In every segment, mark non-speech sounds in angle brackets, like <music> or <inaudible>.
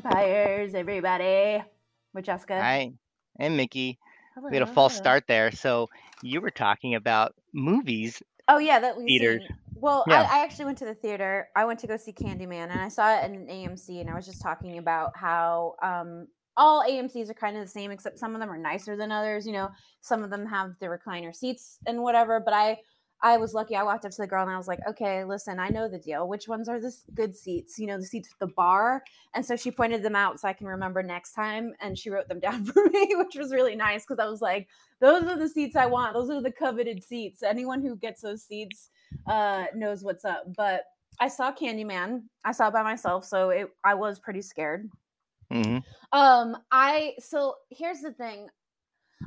vampires, everybody. With Jessica. Hi, and Mickey. Hello, We had a false start there. So you were talking about movies. Oh yeah, that we've Theaters. seen. Well, Yeah. I, I actually went to the theater. I went to go see Candyman, and I saw it in an AMC. And I was just talking about how um, all AMC's are kind of the same, except some of them are nicer than others. You know, some of them have the recliner seats and whatever. But I, I was lucky. I walked up to the girl and I was like, "Okay, listen, I know the deal. Which ones are the good seats? You know, the seats at the bar." And so she pointed them out so I can remember next time, and she wrote them <laughs> down for me, which was really nice because I was like, "Those are the seats I want. Those are the coveted seats. Anyone who gets those seats." uh knows what's up but i saw candyman i saw it by myself so it i was pretty scared hmm um i so here's the thing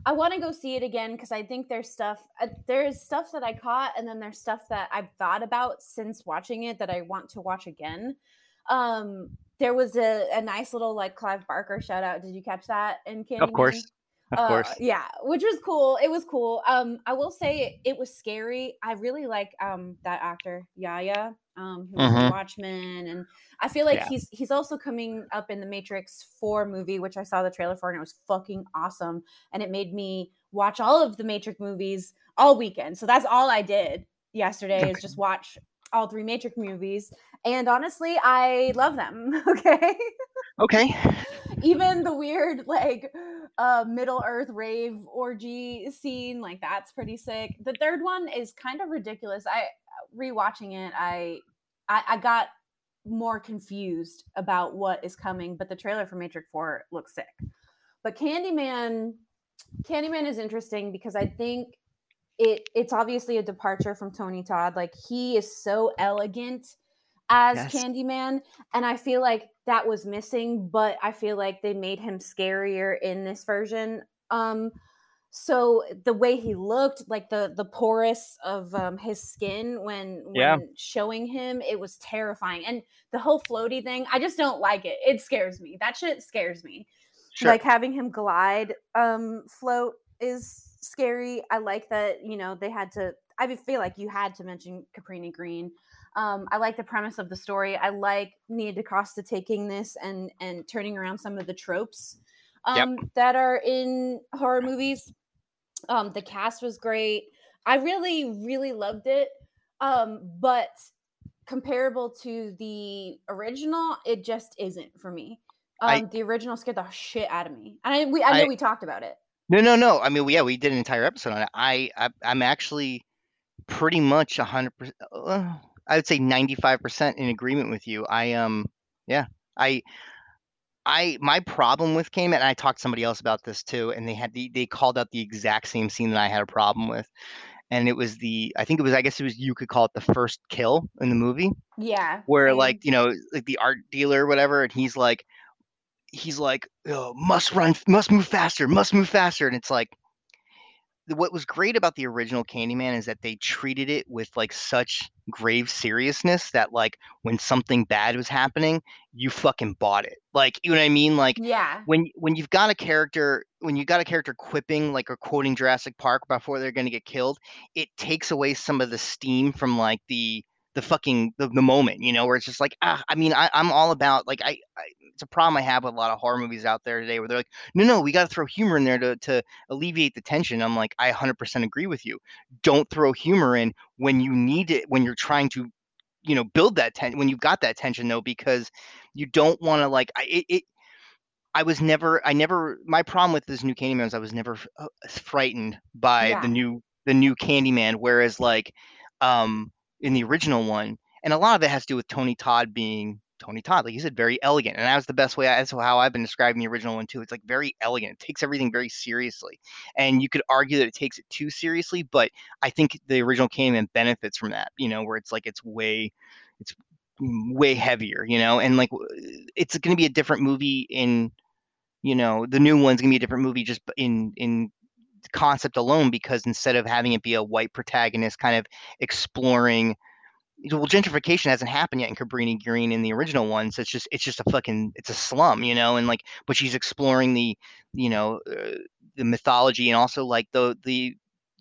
i want to go see it again because i think there's stuff uh, there's stuff that i caught and then there's stuff that i've thought about since watching it that i want to watch again um there was a, a nice little like clive barker shout out did you catch that in candyman Of course. Of uh, course. yeah, which was cool. It was cool. Um, I will say it, was scary. I really like um that actor Yahya, um, who was Mhm. Watchmen, and I feel like Yeah. he's he's also coming up in the Matrix Four movie, which I saw the trailer for, and it was fucking awesome. And it made me watch all of the Matrix movies all weekend. So that's all I did yesterday is just watch all three Matrix movies. And honestly, I love them. <laughs> Okay Okay. even the weird like uh middle earth rave orgy scene like that's pretty sick the third one is kind of ridiculous i rewatching it i i, I got more confused about what is coming but the trailer for matrix 4 looks sick. But candyman candyman is interesting because i think it it's obviously a departure from tony todd. Like he is so elegant as Yes. candyman and i feel like that was missing but i feel like they made him scarier in this version. Um so the way he looked like the the porous of um his skin when when Yeah. showing him it was terrifying and the whole floaty thing i just don't like it it scares me that shit scares me Sure. like having him glide um float is scary i like that you know they had to i feel like you had to mention cabrini green um i like the premise of the story i like Nia DaCosta taking this and and turning around some of the tropes Yep. um that are in horror movies um the cast was great i really really loved it um but comparable to the original it just isn't for me um I- the original scared the shit out of me and i we i know I- we talked about it No, no, no. I mean, we- yeah, we did an entire episode on it. I, I I'm actually pretty much a hundred percent. uh, I would say ninety five percent in agreement with you. I um, yeah, I. I my problem with came and I talked to somebody else about this too, and they had the they called out the exact same scene that I had a problem with, and it was the I think it was I guess it was you could call it the first kill in the movie yeah where like you know like the art dealer or whatever and he's like he's like oh, must run must move faster must move faster and it's like what was great about the original Candyman is that they treated it with like such grave seriousness that like when something bad was happening you fucking bought it. Like you know what I mean? Like yeah. when when you've got a character when you got a character quipping like or quoting Jurassic Park before they're going to get killed, it takes away some of the steam from like the the fucking the, the moment, you know, where it's just like ah, I mean, I, I'm all about like I, I it's a problem I have with a lot of horror movies out there today where they're like, no, no, we got to throw humor in there to to alleviate the tension. I'm like, I 100% agree with you. Don't throw humor in when you need it when you're trying to you know build that tension when you've got that tension though because you don't want to like I, it, it I was never, I never, my problem with this new Candyman is I was never uh, frightened by Yeah. the new, the new Candyman. Whereas like, um, in the original one, and a lot of it has to do with Tony Todd being Tony Todd, like you said, very elegant, and that was the best way. That's how I've been describing the original one too. It's like very elegant. It takes everything very seriously, and you could argue that it takes it too seriously, but I think the original Candyman benefits from that. You know, where it's like it's way, it's way heavier. You know, and like it's going to be a different movie in you know the new one's gonna be a different movie just in in concept alone because instead of having it be a white protagonist kind of exploring well gentrification hasn't happened yet in Cabrini Green in the original one so it's just it's just a fucking it's a slum you know and like but she's exploring the you know uh, the mythology and also like the the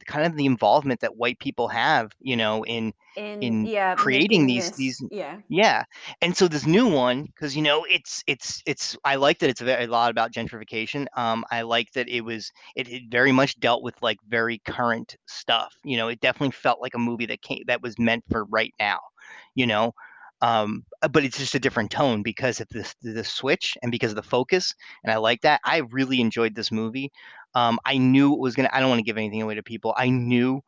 kind of the involvement that white people have, you know, in in, in yeah creating these these yeah yeah. And so this new one, because you know, it's it's it's I like that it's a, very, a lot about gentrification. Um, I like that it was it, it very much dealt with like very current stuff. You know, it definitely felt like a movie that came that was meant for right now. You know, um, uh, but it's just a different tone because of this the switch and because of the focus. And I like that. I really enjoyed this movie. Um, I knew it was gonna. I don't want to give anything away to people. I knew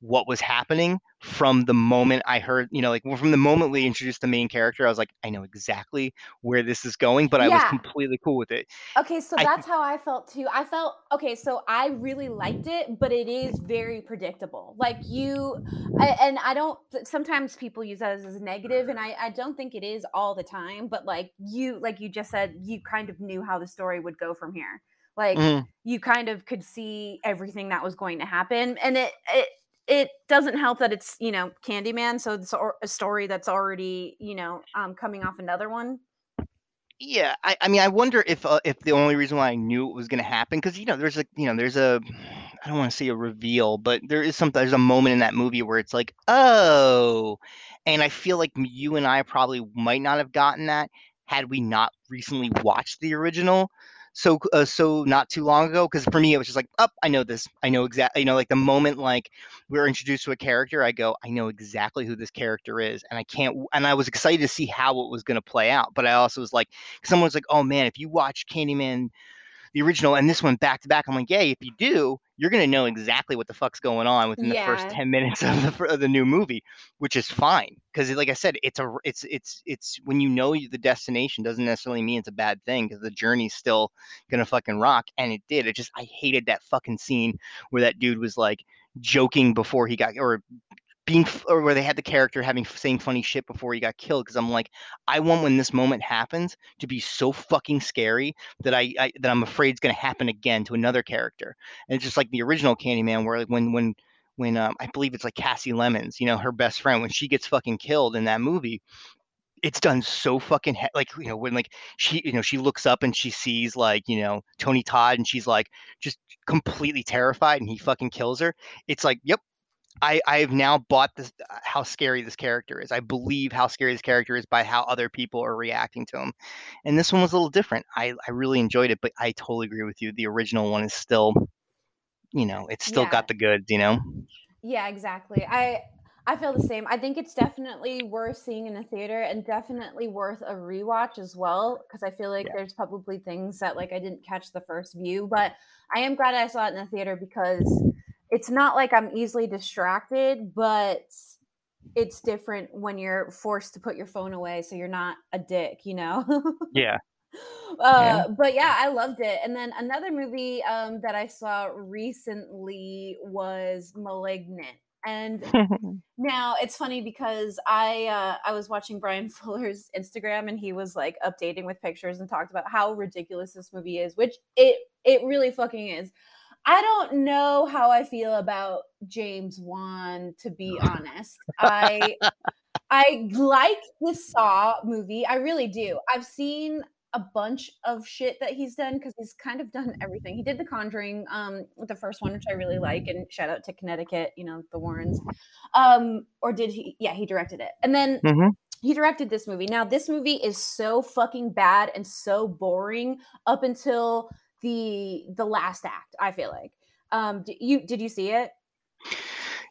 what was happening from the moment I heard, you know, like from the moment we introduced the main character, I was like, I know exactly where this is going, but I was completely cool with it. Okay, so I that's how I felt too. I felt okay, so I really liked it, but it is very predictable. Like you, I, and I don't. Sometimes people use that as, a negative, and I, I don't think it is all the time. But like you, like you just said, you kind of knew how the story would go from here. Like Mhm. you kind of could see everything that was going to happen, and it it it doesn't help that it's you know Candyman, so it's a story that's already you know um coming off another one. Yeah, I, I mean, I wonder if uh, if the only reason why I knew it was going to happen because you know there's a you know there's a I don't want to say a reveal, but there is some there's a moment in that movie where it's like oh, and I feel like you and I probably might not have gotten that had we not recently watched the original. So uh, so not too long ago because for me it was just like up I know this. I know exactly you know like the moment like we are introduced to a character I go I know exactly who this character is and I can't and I was excited to see how it was going to play out but I also was like someone's like, "Oh man, if you watch Candyman the original and this one back to back," I'm like, "Yeah, if you do, you're gonna know exactly what the fuck's going on within the first ten minutes of the of the new movie, which is fine because, like I said, it's a it's it's it's when you know the destination doesn't necessarily mean it's a bad thing because the journey's still gonna fucking rock, and it did. It just I hated that fucking scene where that dude was like joking before he got or being or where they had the character having saying funny shit before he got killed because I'm like I want when this moment happens to be so fucking scary that I, I that I'm afraid it's gonna happen again to another character. And it's just like the original Candyman where like when when when um, I believe it's like Kasi Lemmons you know her best friend when she gets fucking killed in that movie it's done so fucking he- like you know when like she you know she looks up and she sees like you know Tony Todd and she's like just completely terrified and he fucking kills her it's like yep I I have now bought this uh, how scary this character is. I believe how scary this character is by how other people are reacting to him. And this one was a little different. I I really enjoyed it, but I totally agree with you. The original one is still, you know, it's still yeah. got the goods, you know. Yeah, exactly. I I feel the same. I think it's definitely worth seeing in the theater and definitely worth a rewatch as well because I feel like Yeah. there's probably things that like I didn't catch the first view, but I am glad I saw it in the theater because it's not like I'm easily distracted, but it's different when you're forced to put your phone away so you're not a dick, you know? Yeah. <laughs> Yeah. Uh, but yeah, I loved it. And then another movie um, that I saw recently was *Malignant*. And <laughs> now it's funny because I uh, I was watching Bryan <laughs> Fuller's Instagram and he was like updating with pictures and talked about how ridiculous this movie is, which it it really fucking is. I don't know how I feel about James Wan to be <laughs> honest. I I like the Saw movie. I really do. I've seen a bunch of shit that he's done because he's kind of done everything. He did The Conjuring, um, the first one, which I really like, and shout out to Connecticut, you know, the Warrens. Um, or did he? Yeah, he directed it, and then hmm he directed this movie. Now, this movie is so fucking bad and so boring up until the the last act. I feel like. Um, d- you did you see it?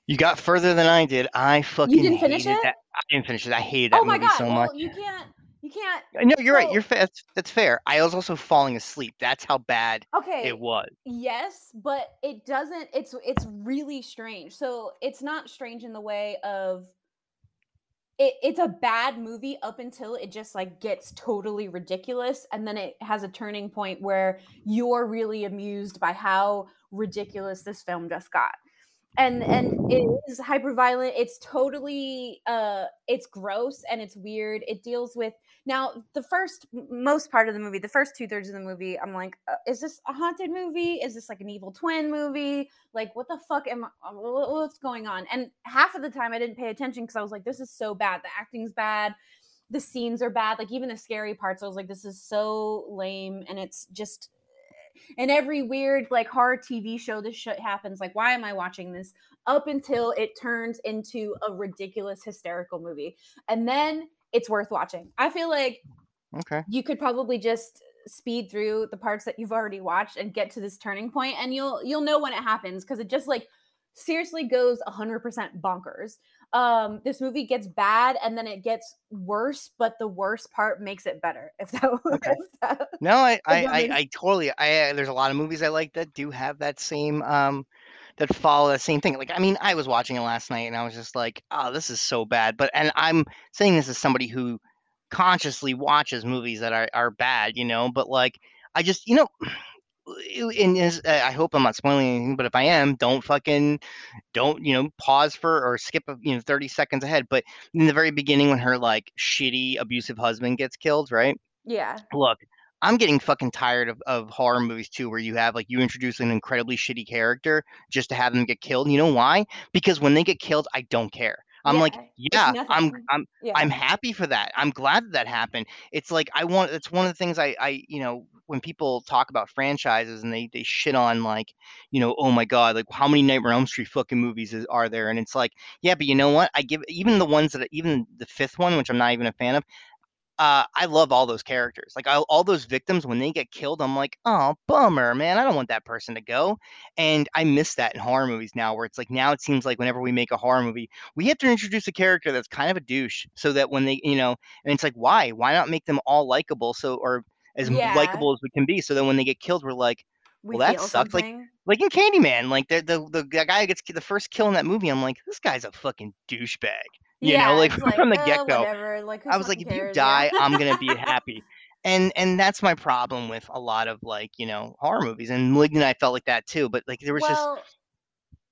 You got further than I did. I fucking You didn't finish it? that. I didn't finish it. I hated Oh that my movie god! so much. Well, you can't. You can't. No, you're right. You're fa- that's, that's fair. I was also falling asleep. That's how bad okay it was. yes, but it doesn't it's it's really strange. So it's not strange in the way of it, it's a bad movie up until it just like gets totally ridiculous and then it has a turning point where you're really amused by how ridiculous this film just got and and it is hyper violent it's totally uh it's gross and it's weird it deals with now the first most part of the movie the first two-thirds of the movie i'm like uh, is this a haunted movie? Is this like an evil twin movie? Like what the fuck am I, uh, what's going on? And half of the time i didn't pay attention because i was like this is so bad the acting's bad the scenes are bad like even the scary parts i was like this is so lame and it's just In every weird like horror TV show, this shit happens. Like, why am I watching this? Up until it turns into a ridiculous hysterical movie, and then it's worth watching. I feel like Okay. you could probably just speed through the parts that you've already watched and get to this turning point and you'll you'll know when it happens because it just like seriously goes 100% bonkers um this movie gets bad and then it gets worse but the worst part makes it better <laughs> if that, Okay. if <laughs> that No, I, I, I, I totally. I uh, there's a lot of movies I like that do have that same um that follow that same thing. Like I mean, I was watching it last night and I was just like, oh, this is so bad. But and I'm saying this as somebody who consciously watches movies that are are bad, you know. But like, I just you know. And is, I hope I'm not spoiling anything, but if I am, don't fucking, don't you know, pause for or skip, you know, 30 seconds ahead. But in the very beginning, when her like shitty abusive husband gets killed, right? yeah Look, I'm getting fucking tired of, of horror movies too, where you have like you introduce an incredibly shitty character just to have them get killed. You know why? Because when they get killed, I don't care. I'm like, Yeah, it's yeah, I'm. I'm yeah I'm happy for that. I'm glad that that happened. It's like I want. It's one of the things I I you know when people talk about franchises and they they shit on like you know oh my god like how many Nightmare on Elm Street fucking movies is, are there? And it's like yeah, but you know what? I give even the ones that even the fifth one, which I'm not even a fan of uh, I love all those characters. Like I, all those victims, when they get killed, I'm like, oh, bummer, man. I don't want that person to go. And I miss that in horror movies now, where it's like now it seems like whenever we make a horror movie, we have to introduce a character that's kind of a douche, so that when they, you know, and it's like, why? Why not make them all likable? So or as Yeah. likable as we can be, so that when they get killed, we're like, we well, that feel sucks, like- something. like in Candyman, like the the the guy who gets the first kill in that movie. I'm like, this guy's a fucking douchebag. You yeah, know, like it's <laughs> from the uh, get go. like I was like, if you die, Yeah. I'm gonna be <laughs> happy. And and that's my problem with a lot of like you know horror movies. And *Malignant*, and I felt like that too. But like there was just well,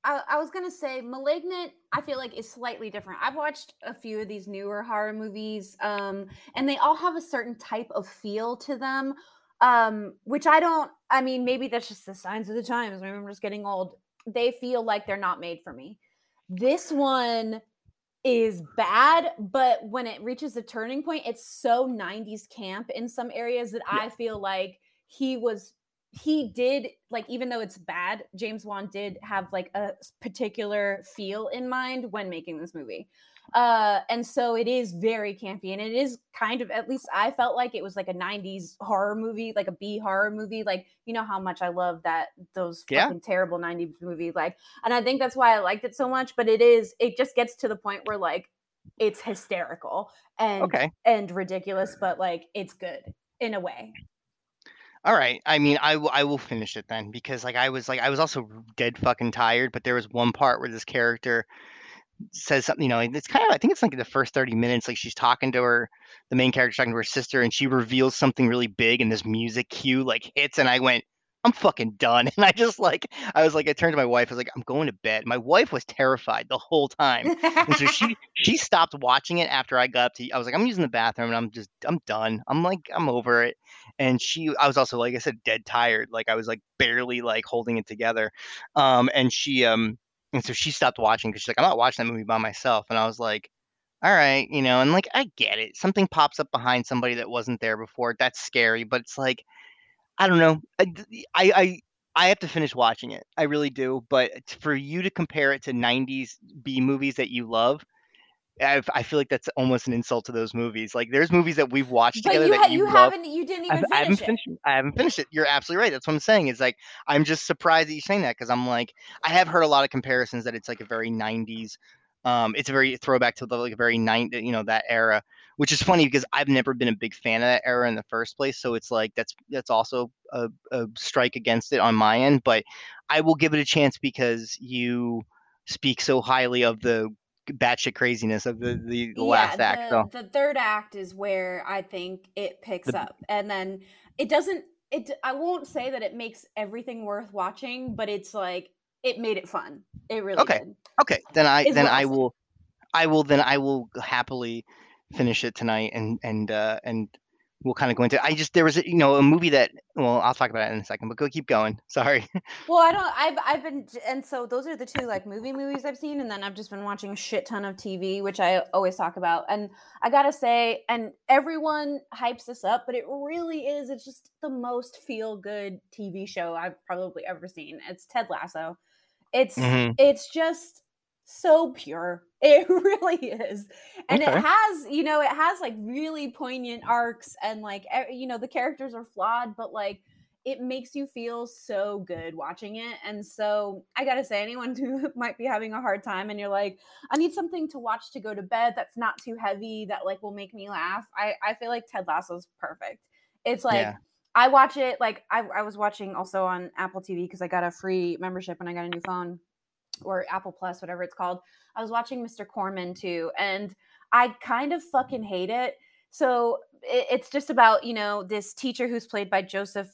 I, I was gonna say *Malignant*. I feel like is slightly different. I've watched a few of these newer horror movies, um, and they all have a certain type of feel to them, um, which I don't. I mean, maybe that's just the signs of the times. Maybe I'm just getting old. They feel like they're not made for me. This one is bad, but when it reaches a turning point, it's so 90s camp in some areas that Yeah. I feel like he was he did like even though it's bad, James Wan did have like a particular feel in mind when making this movie. Uh and so it is very campy and it is kind of at least I felt like it was like a 90s horror movie, like a B horror movie. Like you know how much I love that those Yeah. fucking terrible 90s movies like and I think that's why I liked it so much. But it is, it just gets to the point where like it's hysterical and okay. and ridiculous, but like it's good in a way. All right. I mean, I will I will finish it then because like I was like I was also dead fucking tired. But there was one part where this character says something. You know, it's kind of I think it's like the first thirty minutes. Like she's talking to her, the main character talking to her sister, and she reveals something really big, and this music cue like hits, and I went. I'm fucking done. <laughs> And I just like, I was like, I turned to my wife. I was like, I'm going to bed. My wife was terrified the whole time. And so she <laughs> she stopped watching it after I got up to I was like, I'm using the bathroom and I'm just I'm done. I'm like I'm over it. And she I was also like I said, dead tired. Like I was like barely like holding it together. Um and she um and so she stopped watching because she's like, I'm not watching that movie by myself. And I was like, all right, you know, and like I get it. Something pops up behind somebody that wasn't there before. That's scary, but it's like I don't know. I I I, I have to finish watching it. I really do. But for you to compare it to 90s B movies that you love, I feel like that's almost an insult to those movies. Like there's movies that we've watched but together you that you, you love. haven't you didn't even I've- I finish haven't it. finished. it. I haven't finished it. You're absolutely right. That's what I'm saying. Is like I'm just surprised that you're saying that because I'm like I have heard a lot of comparisons that it's like a very 90s. Um, it's a very throwback to the, like a very nine, you know, that era, which is funny because I've never been a big fan of that era in the first place. So it's like that's that's also a, a strike against it on my end. But I will give it a chance because you speak so highly of the batshit craziness of the the, the last yeah, act. the, So the third act is where I think it picks The- up, and then it doesn't. It I won't say that it makes everything worth watching, but it's like it made it fun. It really Okay. did. Okay, then I Is then I will, I will then I will happily finish it tonight and and uh, and we'll kind of go into. I just there was a, you know a movie that well I'll talk about it in a second, but go keep going. <laughs> Sorry. Well, I don't. I've I've been, and so those are the two like movie movies I've seen, and then I've just been watching a shit ton of TV, which I always talk about. And I gotta say, and everyone hypes this up, but it really is. It's just the most feel good TV show I've probably ever seen. It's Ted Lasso. It's Mhm. it's just so pure. <laughs> It really is. And Okay. it has, you know, it has like really poignant arcs and like you know, the characters are flawed, but like it makes you feel so good watching it. And so I got to say anyone <laughs> who might be having a hard time and you're like, I need something to watch to go to bed that's not too heavy that like will make me laugh. I I feel like Ted Lasso's perfect. It's like Yeah. I watch it like I, I was watching also on Apple TV because I got a free membership when I got a new phone or Apple Plus, whatever it's called. I was watching Mr. Corman too, and I kind of fucking hate it. So it, it's just about you know this teacher who's played by Joseph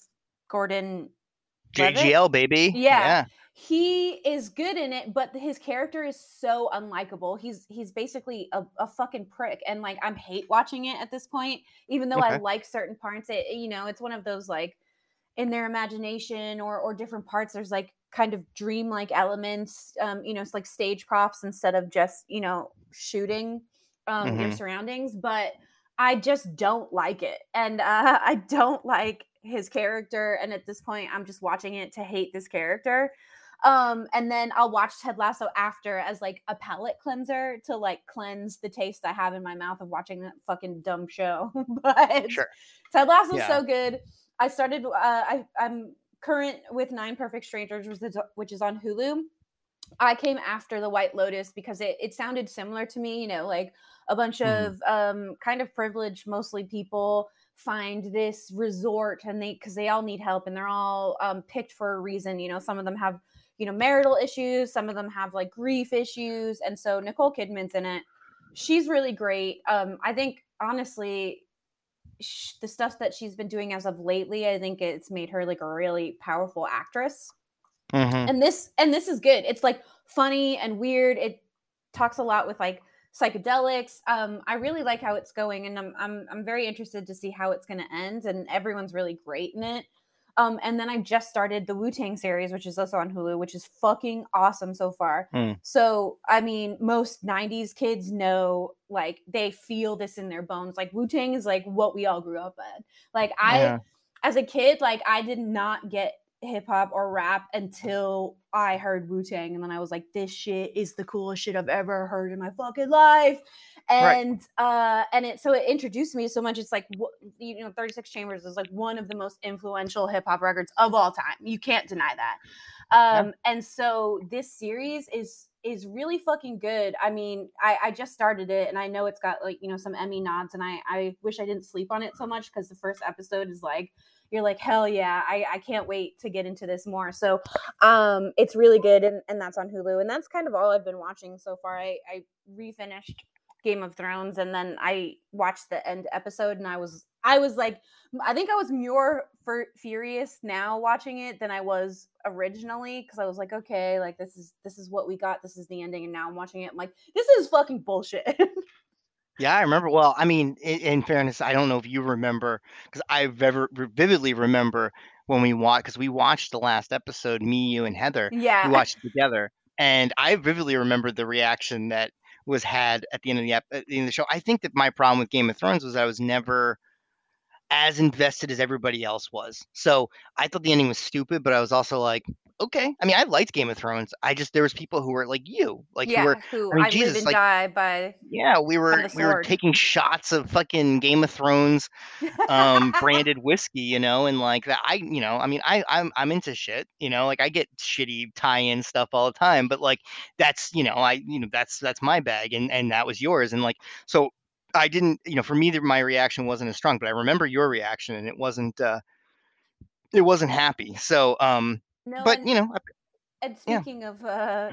Gordon. JGL baby. Yeah. He is good in it, but his character is so unlikable. He's he's basically a, a fucking prick, and like I'm hate watching it at this point. Even though I like certain parts, it you know it's one of those like in their imagination or or different parts. There's like kind of dreamlike elements. Um, you know, it's like stage props instead of just you know shooting um your Mhm. surroundings. But I just don't like it, and uh, <laughs> I don't like his character. And at this point, I'm just watching it to hate this character um and then i'll watch ted lasso after as like a palate cleanser to like cleanse the taste i have in my mouth of watching that fucking dumb show <laughs> but Sure. ted lasso's Yeah. so good i started uh I, i'm current with nine perfect strangers which is, which is on hulu i came after the white lotus because it, it sounded similar to me you know like a bunch Mhm. of um kind of privileged mostly people find this resort and they because they all need help and they're all um, picked for a reason you know some of them have you know marital issues some of them have like grief issues and so nicole kidman's in it she's really great um i think honestly sh- the stuff that she's been doing as of lately i think it's made her like a really powerful actress. Mhm. and this and this is good. It's like funny and weird. It talks a lot with like psychedelics. Um i really like how it's going and i'm i'm, I'm very interested to see how it's going to end and everyone's really great in it um and then i just started the wu-tang series which is also on hulu which is fucking awesome so far Hmm. so i mean most 90s kids know like they feel this in their bones like wu-tang is like what we all grew up in like i Yeah. as a kid, like I did not get hip hop or rap until I heard Wu Tang, and then I was like, "This shit is the coolest shit I've ever heard in my fucking life." Right. And uh, and it so it introduced me so much. It's like you know, Thirty Six Chambers is like one of the most influential hip hop records of all time. You can't deny that. Um, and so this series is is really fucking good. I mean, I, I just started it, and I know it's got like you know some Emmy nods, and I I wish I didn't sleep on it so much because the first episode is like you're like hell yeah I, I can't wait to get into this more. So um it's really good and, and that's on hulu and that's kind of all i've been watching so far. I i refinished game of thrones and then i watched the end episode and i was i was like i think i was more for furious now watching it than i was originally because i was like okay like this is this is what we got this is the ending and now i'm watching it i'm like this is fucking bullshit <laughs> Yeah, I remember. Well, I mean, in, in fairness, I don't know if you remember because I ever vividly remember when we watched because we watched the last episode, me, you, and Heather. yeah We watched it together, and I vividly remember the reaction that was had at the end of the ep- at the end of the show. I think that my problem with Game of Thrones was I was never as invested as everybody else was. So I thought the ending was stupid, but I was also like, okay. I mean, I liked Game of Thrones. I just there was people who were like you, like yeah who were who I mean, I live Jesus, and like- die by yeah, we were we were taking shots of fucking Game of Thrones um branded <laughs> whiskey, you know, and like that I you know, I mean I I'm I'm into shit, you know, like I get shitty tie-in stuff all the time, but like that's, you know, I you know, that's that's my bag and and that was yours and like so I didn't, you know, for me my reaction wasn't as strong, but I remember your reaction and it wasn't uh it wasn't happy. So um no but and- you know, I- And Yeah. speaking of uh,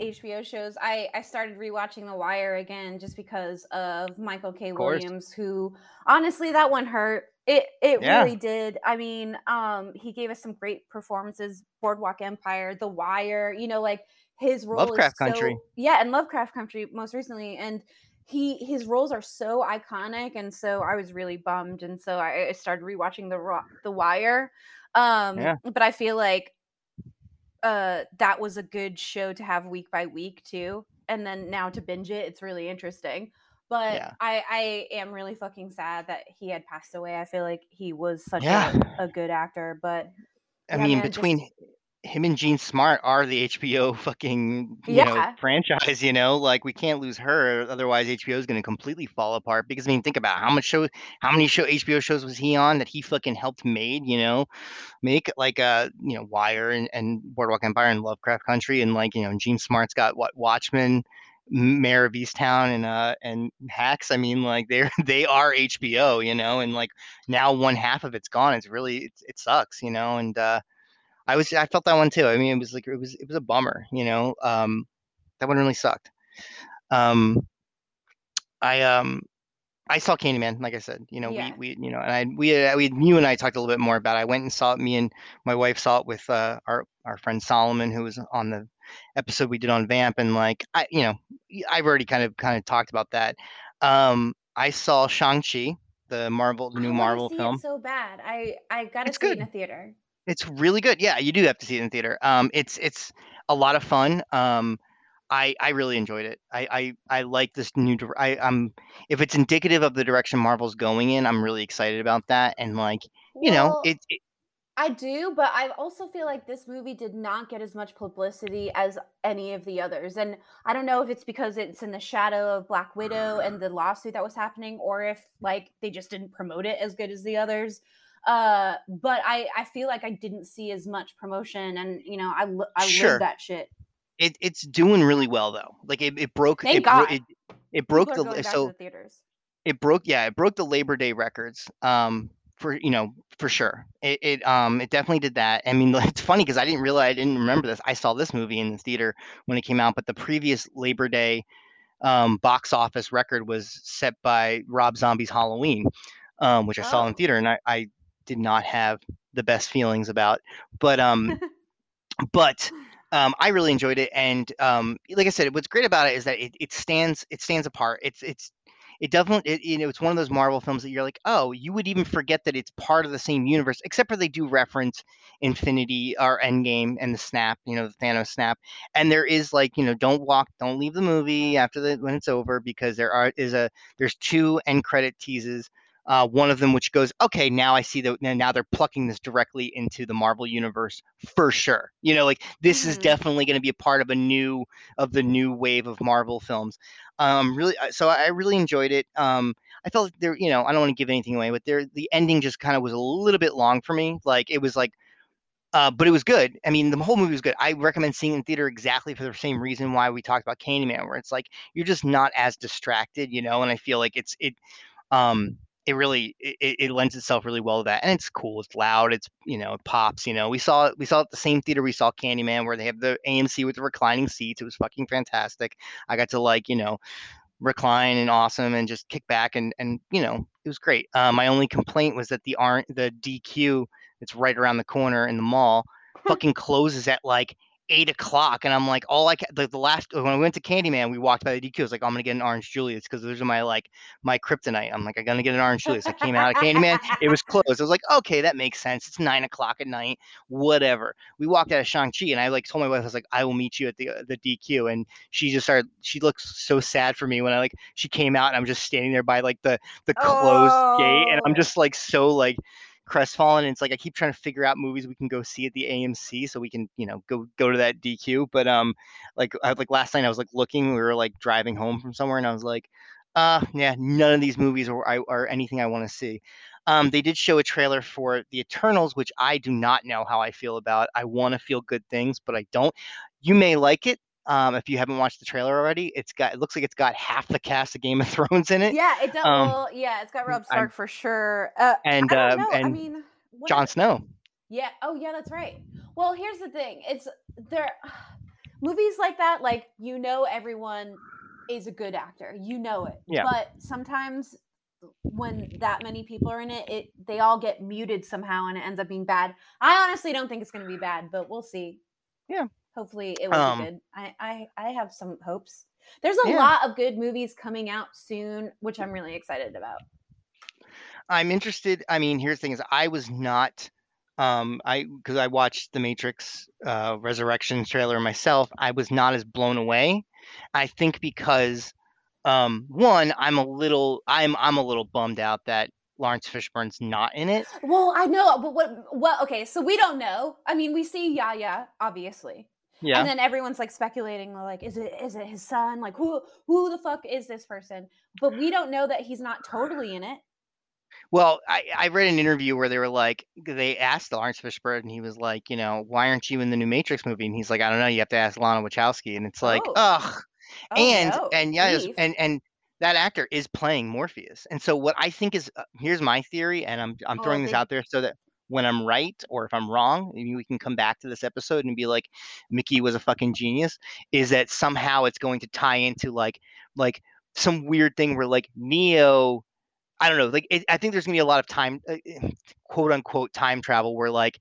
HBO shows, I, I started rewatching The Wire again just because of Michael K. course. Williams, who honestly that one hurt. It it Yeah. really did. I mean, um, he gave us some great performances. Boardwalk Empire, The Wire. You know, like his role Lovecraft is so Country. yeah, and Lovecraft Country most recently, and he his roles are so iconic, and so I was really bummed, and so I, I started rewatching the the Wire. Um, Yeah. but I feel like uh that was a good show to have week by week too, and then now to binge it, it's really interesting. But Yeah. I I am really fucking sad that he had passed away. I feel like he was such Yeah. a, a good actor, but I yeah, mean, man, just- between him and Jean Smart are the HBO <laughs> fucking you know franchise. You know, like we can't lose her, otherwise HBO is going to completely fall apart. Because I mean, think about how much show, how many show HBO shows was he on that he fucking helped made. You know, make like uh you know Wire and, and Boardwalk Empire and Lovecraft Country and like you know Jean Smart's got what Watchmen. Mare of Easttown and uh and Hacks. I mean, like <laughs> they're they are HBO, you know, and like now one half of it's gone. It's really it's, it sucks, you know, and uh I was I felt that one too. I mean, it was like it was it was a bummer, you know. Um, that one really sucked. Um, I um I saw Candyman, like I said, you know, Yeah. we we you know, and I we uh, we you and I talked a little bit more about. it. I went and saw it. Me and my wife saw it with uh, our our friend Solomon, who was on the episode we did on Vamp, and like I you know I've already kind of kind of talked about that. Um, I saw Shang Chi, the Marvel, the new Marvel film. It so bad. I I It's see it in a theater. It's really good. Yeah, you do have to see it in theater. Um, it's it's a lot of fun. Um, I I really enjoyed it. I I, I like this new. I I'm if it's indicative of the direction Marvel's going in, I'm really excited about that. And like you know, it, it I do, but I also feel like this movie did not get as much publicity as any of the others. And I don't know if it's because it's in the shadow of Black Widow and the lawsuit that was happening, or if like they just didn't promote it as good as the others. Uh, but I I feel like I didn't see as much promotion, and you know I lo- I Sure. live that shit. it it's doing really well though. Like it, it broke Thank it, bro- God. it it broke People the are going back so the theaters. it broke yeah it broke the labor day records um for you know for sure it, it um it definitely did that i mean <laughs> it's funny because i didn't realize i didn't remember this i saw this movie in the theater when it came out but the previous labor day um box office record was set by rob zombie's halloween um which i saw in Oh. theater and i i did not have the best feelings about but um <laughs> but um, I really enjoyed it, and um, like I said, what's great about it is that it, it stands it stands apart. It's it's it definitely it, you know it's one of those Marvel films that you're like, oh, you would even forget that it's part of the same universe, except for they do reference Infinity or Endgame and the snap, you know, the Thanos snap, and there is like you know, don't walk, don't leave the movie after the when it's over because there are is a there's two end credit teases. Uh, one of them which goes, okay, now I see that now- they're plucking this directly into the Marvel universe for sure. You know, like this is Mhm. definitely going to be a part of a new of the new wave of Marvel films. Um, really, so I really enjoyed it. Um, I felt like there, you know, I don't want to give anything away, but there, the ending just kind of was a little bit long for me. Like it was like, uh, but it was good. I mean, the whole movie was good. I recommend seeing it in theater exactly for the same reason why we talked about Candyman, where it's like you're just not as distracted, you know. And I feel like it's it, um, it really it, it lends itself really well to that, and it's cool. It's loud. It's you know it pops. You know we saw we saw at the same theater we saw Candyman, where they have the AMC with the reclining seats. It was fucking fantastic. I got to like you know recline and awesome and just kick back and and you know it was great. Uh, my only complaint was that the aren't the DQ that's right around the corner in the mall fucking closes at like eight o'clock and I'm like all I ca- the, the last when I went to Candyman we walked by the DQ I was like I'm gonna get an orange Julius because those are my like my kryptonite. I'm like I'm gonna get an orange Julius. I came out of Candyman it was <laughs> closed. I was like okay that makes sense. It's nine o'clock at night whatever. We walked out of Shang-Chi and I like told my wife I was like I will meet you at the uh, the DQ and she just started she looks so sad for me when I like she came out and I'm just standing there by like the the closed gate and I'm Oh. just like so like crestfallen it's like I keep trying to figure out movies we can go see at the AMC so we can you know go go to that DQ but um like I, like last night I was like looking we were like driving home from somewhere and I was like uh yeah none of these movies are are anything I want to see. Um they did show a trailer for the Eternals which I do not know how I feel about. I want to feel good things but I don't. You may like it um if you haven't watched the trailer already it's got it looks like it's got half the cast of Game of <laughs> Thrones in it Yeah, it does. Um, well, yeah, it's got Rob I'm- Stark for sure. Uh, and I don't um know. I mean, Jon Snow Yeah. Oh, yeah, that's right. Well, here's the thing. It's there <sighs> movies like that like you know everyone is a good actor. You know it. Yeah. But sometimes when that many people are in it, it they all get muted somehow and it ends up being bad. I honestly don't think it's going to be bad, but we'll see. Yeah. Hopefully, it will Um, be good. I, I I have some hopes. There's a Yeah. lot of good movies coming out soon, which I'm really excited about. I'm interested. I mean, here's the thing: is I was not, um, I because I watched the Matrix uh, Resurrections trailer myself. I was not as blown away. I think because, um, one, I'm a little, I'm I'm a little bummed out that Laurence Fishburne's not in it. Well, I know, but what what okay, so we don't know. I mean, we see Yahya, obviously. Yeah. And then everyone's like speculating, like, is it is it his son? Like who who the fuck is this person? But we don't know that he's not totally in it. Well, I, I read an interview where they were like, they asked Laurence Fishburne, and he was like, you know, why aren't you in the new Matrix movie? And he's like, I don't know. You have to ask Lana Wachowski. And it's like, Oh. ugh. Oh, and no, and yeah, beef. and and that actor is playing Morpheus. And so what I think is, uh, here's my theory, and I'm I'm Oh, throwing this out there so that when I'm right or if I'm wrong, maybe we can come back to this episode and be like, Mickey was a fucking genius. Is that somehow it's going to tie into like like some weird thing where like Neo I don't know. Like, it, I think there's gonna be a lot of time, uh, quote unquote, time travel where like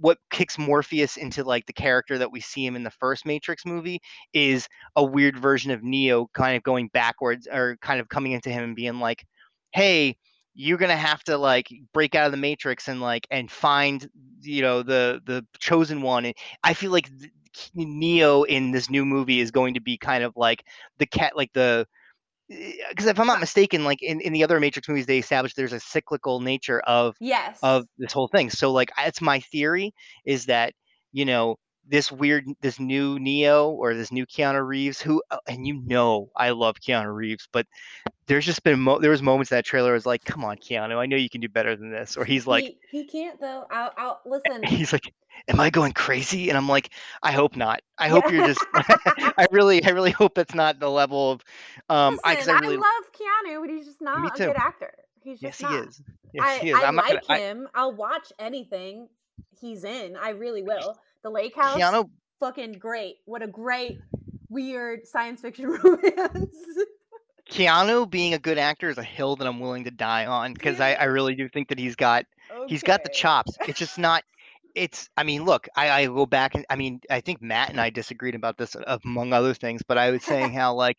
what kicks Morpheus into like the character that we see him in the first Matrix movie is a weird version of Neo, kind of going backwards or kind of coming into him and being like, "Hey, you're gonna have to like break out of the Matrix and like and find you know the the chosen one." And I feel like Neo in this new movie is going to be kind of like the cat, like the eh, because if I'm not mistaken, like in, in the other Matrix movies, they established there's a cyclical nature of yes. of this whole thing. So like that's my theory is that you know this weird this new Neo or this new Keanu Reeves who uh, and you know I love Keanu Reeves, but there's just been mo- there was moments that trailer was like, come on Keanu, I know you can do better than this, or he's like he, he can't though. I'll, I'll listen. <laughs> he's like, am I going crazy? And I'm like, I hope not. I hope you're just. <laughs> I really I really hope that's not the level of um listen, I I, really love Keanu, but he's just not a good actor. He's yes just he is. Yes I, he is. I I'm like gonna, I, him. I'll watch anything he's in. I really will. The Lake House, Keanu fucking great. What a great, weird science fiction <laughs> romance. Keanu being a good actor is a hill that I'm willing to die on because I, I really do think that he's got he's got the chops. It's just not. <laughs> It's. I mean, look. I, I go back and I mean, I think Matt and I disagreed about this among other things, but I was saying how like,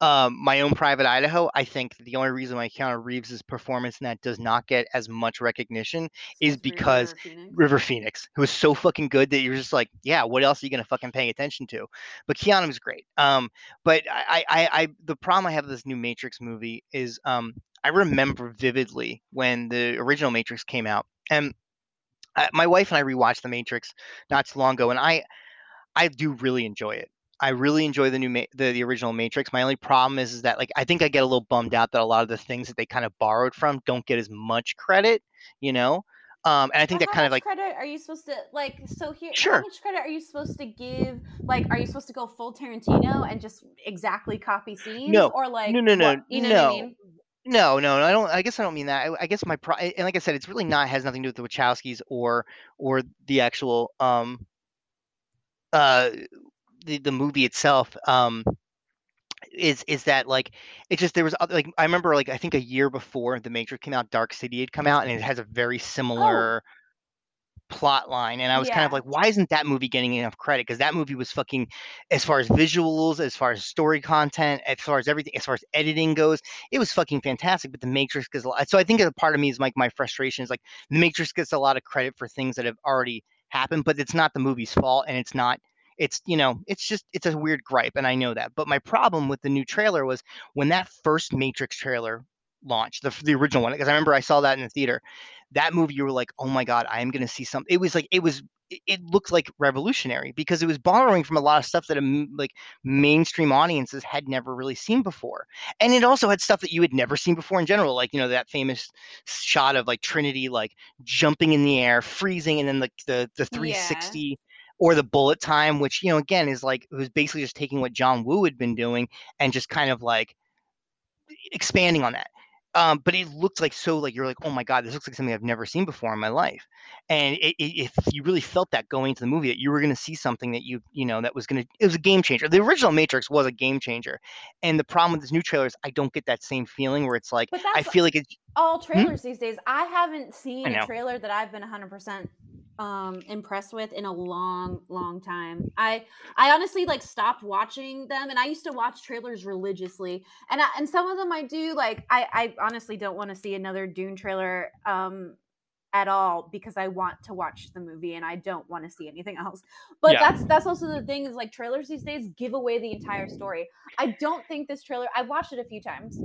um, my own private Idaho. I think the only reason why Keanu Reeves' performance in that does not get as much recognition is Since River because Phoenix. River Phoenix, who was so fucking good that you're just like, yeah, what else are you gonna fucking pay attention to? But Keanu's great. Um, but I, I, I, the problem I have with this new Matrix movie is, um, I remember vividly when the original Matrix came out, and I, my wife and I rewatched the Matrix not too long ago, and I, I do really enjoy it. I really enjoy the new Ma- the, the original Matrix. My only problem is, is that like I think I get a little bummed out that a lot of the things that they kind of borrowed from don't get as much credit, you know. Um, and I think that how kind of like credit are you supposed to like? So here, Sure. how much credit are you supposed to give? Like, are you supposed to go full Tarantino and just exactly copy scenes? No. or like no, no, no, what- you know what I no. mean? No, no, no, I don't. I guess I don't mean that. I, I guess my pro, and like I said, it's really not has nothing to do with the Wachowskis or or the actual um uh the the movie itself. Um, is is that like it's just there was other, like I remember like I think a year before the Matrix came out, Dark City had come out, and it has a very similar plot line and i was kind of like why isn't that movie getting enough credit? Because that movie was fucking as far as visuals as far as story content as far as everything as far as editing goes it was fucking fantastic but the matrix gets a lot so i think a part of me is like my frustration is like the matrix gets a lot of credit for things that have already happened but it's not the movie's fault and it's not it's you know it's just it's a weird gripe and i know that but my problem with the new trailer was when that first matrix trailer launched the, the original one because i remember i saw that in the theater that movie you were like oh my god i am going to see something it was like it was it- looked like revolutionary because it was borrowing from a lot of stuff that a like mainstream audiences had never really seen before. And it also had stuff that you had never seen before in general like you know that famous shot of like trinity like jumping in the air freezing and then like the the 360 or the bullet time which you know again is like it was basically just taking what john woo had been doing and just kind of like expanding on that um, but it looked like so like you're like oh my god this looks like something i've never seen before in my life. And it, it, if you really felt that going into the movie that you were going to see something that you you know that was going to it was a game changer. The original matrix was a game changer. And the problem with this new trailer is i don't get that same feeling where it's like i feel like it's all trailers these days. I haven't seen I a trailer that I've been 100% um impressed with in a long long time. I i honestly like stopped watching them and i used to watch trailers religiously and I, and some of them i do like i i honestly don't want to see another dune trailer um at all because i want to watch the movie and i don't want to see anything else. But Yeah. that's that's also the thing is like trailers these days give away the entire story. I don't think this trailer i've watched it a few times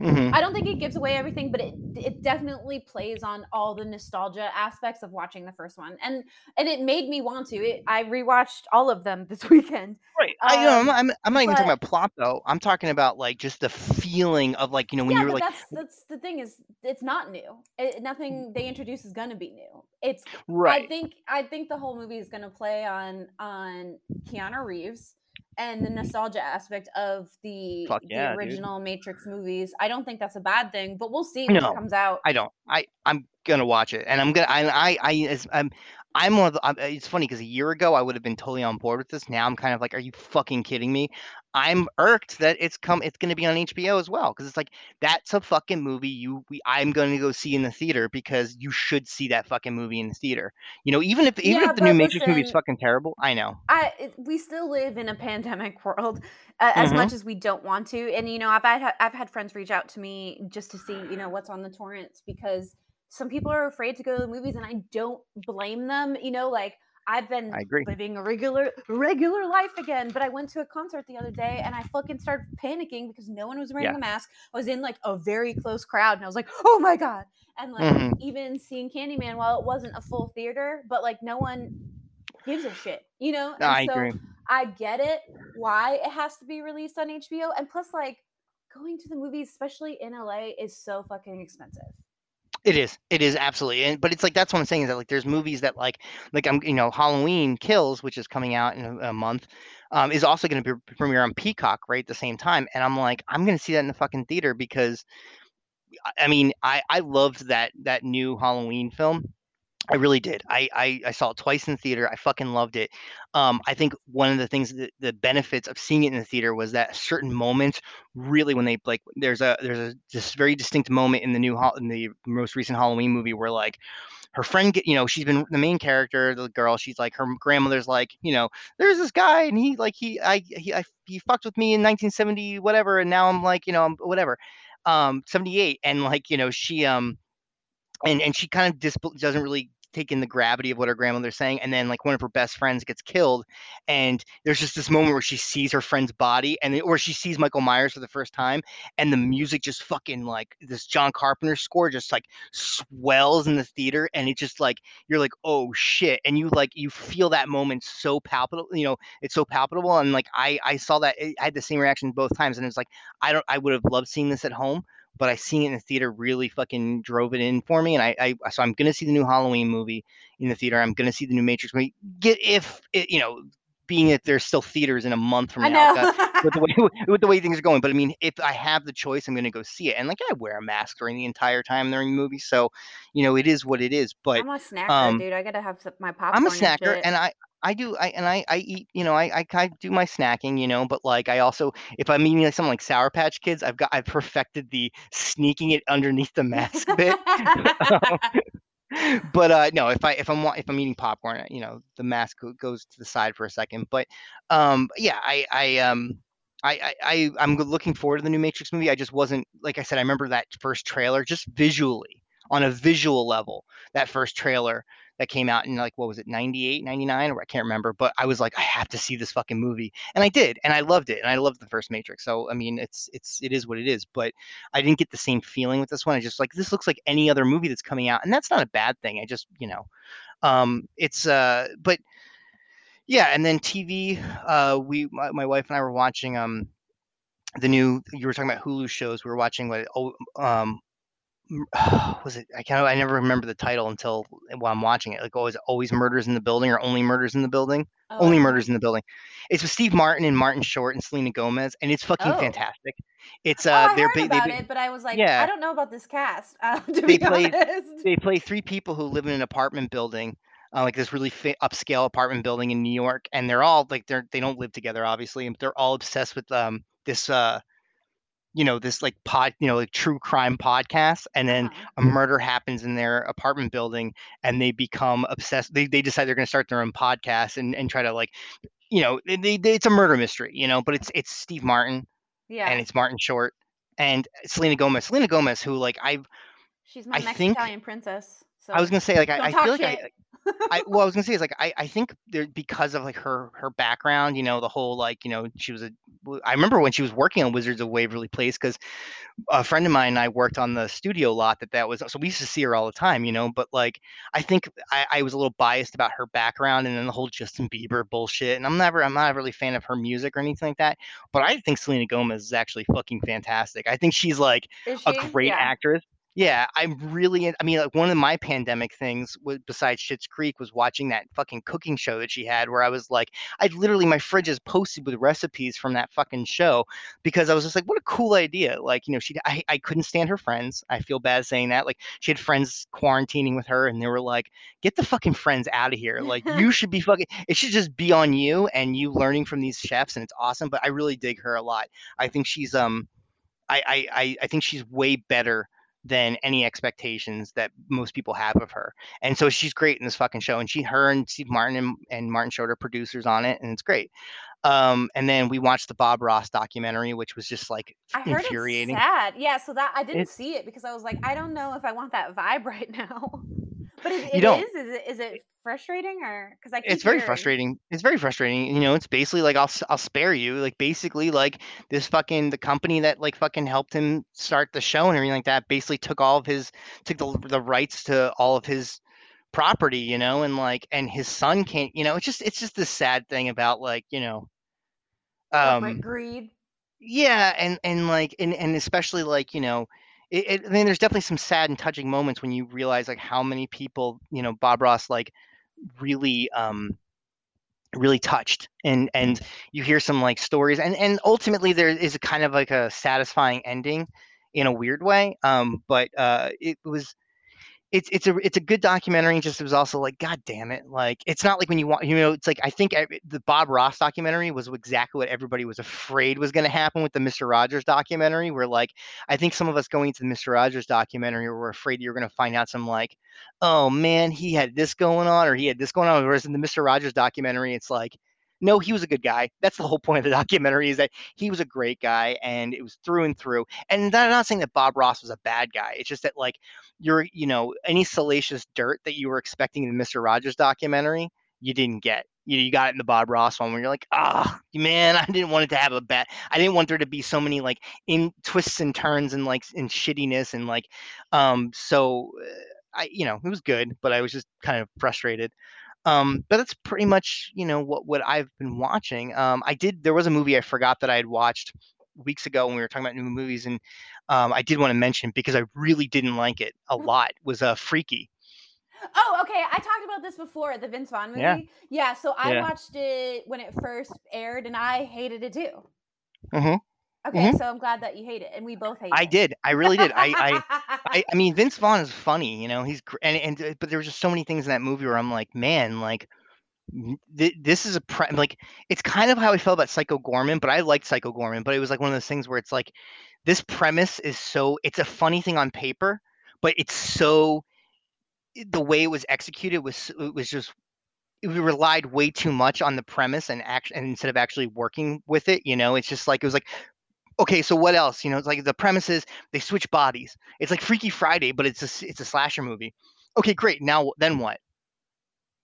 Mhm. I don't think it gives away everything, but it it definitely plays on all the nostalgia aspects of watching the first one, and and it made me want to. It, I rewatched all of them <laughs> this weekend. Right. I, you know, I'm, Um, I'm, I'm not even talking about plot though. I'm talking about like just the feeling of like you know when yeah, you were but like that's that's the thing is it's not new. It, nothing they introduce is gonna be new. It's right. I think I think the whole movie is gonna play on on Keanu Reeves and the mm-hmm. nostalgia aspect of the Fuck the yeah, dude. original Matrix movies. I don't think that's a bad thing, but we'll see when No, it comes out. I don't. I I'm gonna watch it, and I'm gonna. I I, I I'm, I'm one of the. I'm, it's funny because a year ago I would have been totally on board with this. Now I'm kind of like, are you fucking kidding me? I'm irked that it's come. It's gonna be on HBO as well because it's like that's a fucking movie you. We, I'm gonna go see in the theater because you should see that fucking movie in the theater. You know, even if even Yeah, if the new Matrix movie is fucking terrible, I know. I we still live in a pandemic world uh, as Mhm. much as we don't want to and you know I've had I've had friends reach out to me just to see you know what's on the torrents because some people are afraid to go to the movies and I don't blame them you know like I've been I agree. living a regular regular life again but I went to a concert the other day and I fucking started panicking because no one was wearing Yeah. a mask I was in like a very close crowd and I was like oh my god and like Mhm. even seeing Candyman while it wasn't a full theater but like no one gives a shit you know No, and I so agree. I get it why it has to be released on HBO. And plus, like, going to the movies, especially in LA, is so fucking expensive. It is. It is absolutely. And but it's like that's what I'm saying is that like there's movies that like like I'm you know Halloween Kills, which is coming out in a, a month, um, is also going to be premiere on Peacock right at the same time. And I'm like, I'm going to see that in the fucking theater because I- I mean I I loved that that new Halloween film. I really did. I, I I saw it twice in theater. I fucking loved it. Um, I think one of the things that the benefits of seeing it in the theater was that certain moments really when they like there's a there's a this very distinct moment in the new in the most recent Halloween movie where like her friend get you know she's been the main character the girl she's like her grandmother's like you know there's this guy and he like he I he I, he fucked with me in 1970 whatever and now I'm like you know I'm whatever um 78 and like you know she um and and she kind of dis- doesn't really take in the gravity of what her grandmother's saying and then like one of her best friends gets killed and there's just this moment where she sees her friend's body and or she sees michael myers for the first time and the music just fucking like this john carpenter score just like swells in the theater and it just like you're like oh shit and you like you feel that moment so palpable you know it's so palpable and like i i saw that eh, i had the same reaction both times and it's like i don't i would have loved seeing this at home but I seen it in the theater really fucking drove it in for me. And I, I so I'm gonna see the new Halloween movie in the theater. I'm gonna see the new Matrix movie. Get if it, you know, being that there's still theaters in a month from now. With the way <laughs> <laughs> with the way things are going. But I mean, if I have the choice, I'm gonna go see it. And like I wear a mask during the entire time during the movie, so you know it is what it is. But I'm a snacker, um, dude. I gotta have my popcorn. I'm a snacker, shit. and I I do I and I I eat you know I I kind of do my snacking you know, but like I also if I'm eating like something like Sour Patch Kids, I've got I've perfected the sneaking it underneath the mask bit. <laughs> <laughs> but uh no if i if i'm if i'm eating popcorn uh, you know the mask goes to the side for a second but um yeah i i um I, I, I I'm looking forward to the new Matrix movie. I just wasn't like I said. I remember that first trailer, just visually, on a visual level. That first trailer that came out in like what was it, 98, 99, or I can't remember. But I was like, I have to see this fucking movie, and I did, and I loved it, and I loved the first Matrix. So I mean, it's it's it is what it is. But I didn't get the same feeling with this one. I just like this looks like any other movie that's coming out, and that's not a bad thing. I just you know, um, it's uh, but yeah, and then TV, uh, we my, my wife and I were watching um the new you were talking about Hulu shows. We were watching what oh um <sighs> was it I can't I never remember the title until while I'm watching it. Like always always murders in the building or only murders in the building. Oh, only murders in the building. It's with Steve Martin and Martin Short and Selena Gomez, and it's fucking Oh. fantastic. It's Oh, uh I they're heard ba- they about ba- it, but I was like, yeah. I don't know about this cast. Uh, <laughs> to They honest. they play three people who live in an apartment building uh, like this really fa- upscale apartment building in new york and they're all like they're they don't live together obviously and they're all obsessed with um this uh you know this like pod you know like true crime podcast and then Uh-huh. a murder happens in their apartment building and they become obsessed they, they decide they're going to start their own podcast and, and try to like you know they, they, it's a murder mystery you know but it's it's steve martin Yeah. and it's martin short and selena gomez selena gomez who like i've She's my I next think- Italian princess. So i was going to say like i, I feel like I. I well, I was gonna say is like I, I think there because of like her her background, you know, the whole like you know she was a I remember when she was working on Wizards of Waverly Place because a friend of mine and I worked on the studio lot that that was so we used to see her all the time, you know. But like I think I, I was a little biased about her background and then the whole Justin Bieber bullshit. And I'm never I'm not really a fan of her music or anything like that. But I think Selena Gomez is actually fucking fantastic. I think she's like Is a she? great yeah. actress. Yeah, I'm really. in- I mean, like one of my pandemic things, was, besides Schitt's Creek, was watching that fucking cooking show that she had, where I was like, I literally my fridge is posted with recipes from that fucking show because I was just like, what a cool idea. Like, you know, she, I, I couldn't stand her friends. I feel bad saying that. Like, she had friends quarantining with her, and they were like, get the fucking friends out of here. Like, you <laughs> should be fucking. It should just be on you and you learning from these chefs, and it's awesome. But I really dig her a lot. I think she's um I, I, I, I think she's way better than any expectations that most people have of her. And so she's great in this fucking show. And she, her and Steve Martin and, and Martin Short are producers on it, and it's great. Um, and then we watched the Bob Ross documentary, which was just like I heard infuriating. it's sad. Yeah, so that I didn't It's- see it because I was like, I don't know if I want that vibe <laughs> right now. But it, You it don't. is. Is it is it frustrating or because I keep It's very frustrating. It's very frustrating. You know, it's basically like I'll I'll spare you. Like basically like this fucking the company that like fucking helped him start the show and everything like that basically took all of his took the the rights to all of his property, you know, and like and his son can't, you know, it's just it's just this sad thing about like, you know, um greed. yeah, and and like and and especially like you know, it, it, I mean, there's definitely some sad and touching moments when you realize like how many people you know Bob Ross like really um really touched and and you hear some like stories and and ultimately there is a kind of like a satisfying ending in a weird way um but uh it was it's it's a it's a good documentary. Just it was also like, God damn it! Like it's not like when you want, you know, it's like I think the Bob Ross documentary was exactly what everybody was afraid was going to happen with the Mister Rogers documentary. Where like I think some of us going into the Mister Rogers documentary were afraid you're going to find out some like, oh man, he had this going on or he had this going on. Whereas in the Mister Rogers documentary, it's like. No, he was a good guy. That's the whole point of the <laughs> documentary is that he was a great guy and it was through and through. And I'm not saying that Bob Ross was a bad guy. It's just that like you're you know any salacious dirt that you were expecting in the Mister Rogers documentary, you didn't get. You, you got it in the Bob Ross one where you're like, ah, man, <laughs> I didn't want it to have a bad. I didn't want there to be so many like in twists and turns and like in shittiness and like, um. So, uh, I you know it was good, but I was just kind of frustrated. Um, but that's pretty much you know what what I've been watching. Um, I did there was a movie I forgot that I had watched weeks ago when we were talking about new movies and um, I did want to mention because I really didn't like it a lot was uh, Freaky. Oh, okay. I talked about this before, the Vince Vaughn movie. Yeah. Yeah, so I Yeah. watched it when it first aired and I hated it too. hmm Okay, so I'm glad that you hate it and we both hate I it. I did. I really did. I, I, I, I mean, <laughs> Vince Vaughn is funny, you know. He's and and uh, but there were just so many things in that movie where I'm like, man, like th- this is a pre- like it's kind of how I felt about Psycho Goreman, but I liked Psycho Goreman, but it was like one of those things where it's like this premise is so it's a funny thing on paper, but it's so the way it was executed was it was just we relied way too much on the premise and act and instead of actually working with it, you know, it's just like it was like okay, so what else? You know, it's like the premise is they switch bodies. It's like Freaky Friday, but it's a it's a slasher movie. Okay, great. Now then what?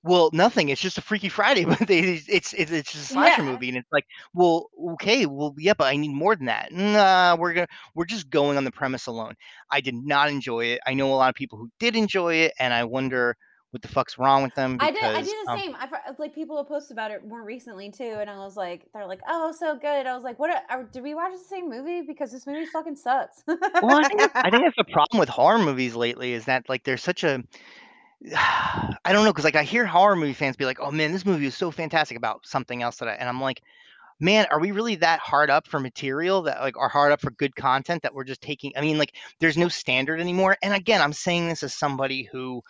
Well, nothing. It's just a Freaky Friday, <laughs> but they, it's it's it's just a slasher Yeah. movie, and it's like, well, okay, well, yeah, but I need more than that. Nah, we're gonna we're just going on the premise alone. I did not enjoy it. I know a lot of people who did enjoy it, and I wonder what the fuck's wrong with them. I Because, did. I did the um, same. I've like people have posted about it more recently too, and I was like, they're like, "Oh, so good." I was like, "What? Are, did we watch the same movie? Because this movie fucking sucks." well, I think I think <laughs> that's the problem with horror movies lately is that like there's such a <sighs> I don't know because like I hear horror movie fans be like, "Oh man, this movie is so fantastic about something else that," I, and I'm like, "Man, are we really that hard up for material that like are hard up for good content that we're just taking? I mean, like there's no standard anymore." And again, I'm saying this as somebody who,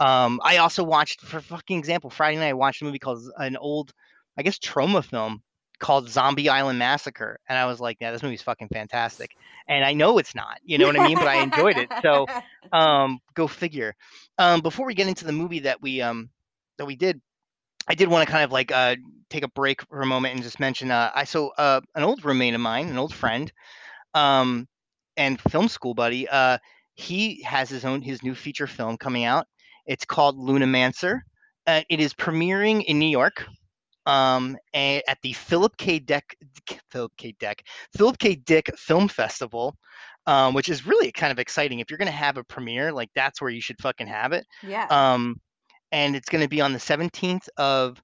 um, I also watched for fucking example Friday night I watched a movie called an old, I guess Troma film called Zombie Island Massacre, and I was like, yeah, this movie's fucking fantastic. And I know it's not, you know what I mean, but I enjoyed it. So <laughs> um, go figure. Um, before we get into the movie that we um that we did, I did want to kind of like uh take a break for a moment and just mention uh I so uh an old roommate of mine, an old friend, um, and film school buddy, uh, he has his own his new feature film coming out. It's called Lunamancer. Uh, it is premiering in New York um, at the Philip K. Dick Philip K. Dick Philip K. Dick Film Festival, um, which is really kind of exciting. If you're gonna have a premiere, like that's where you should fucking have it. yeah. Um, and it's gonna be on the 17th of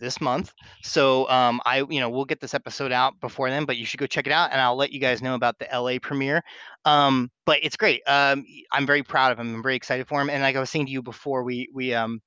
this month. So um, I, you know, we'll get this episode out before then, but you should go check it out, and I'll let you guys know about the LA premiere. Um, but it's great. Um, I'm very proud of him. I'm very excited for him. And like I was saying to you before, we we um,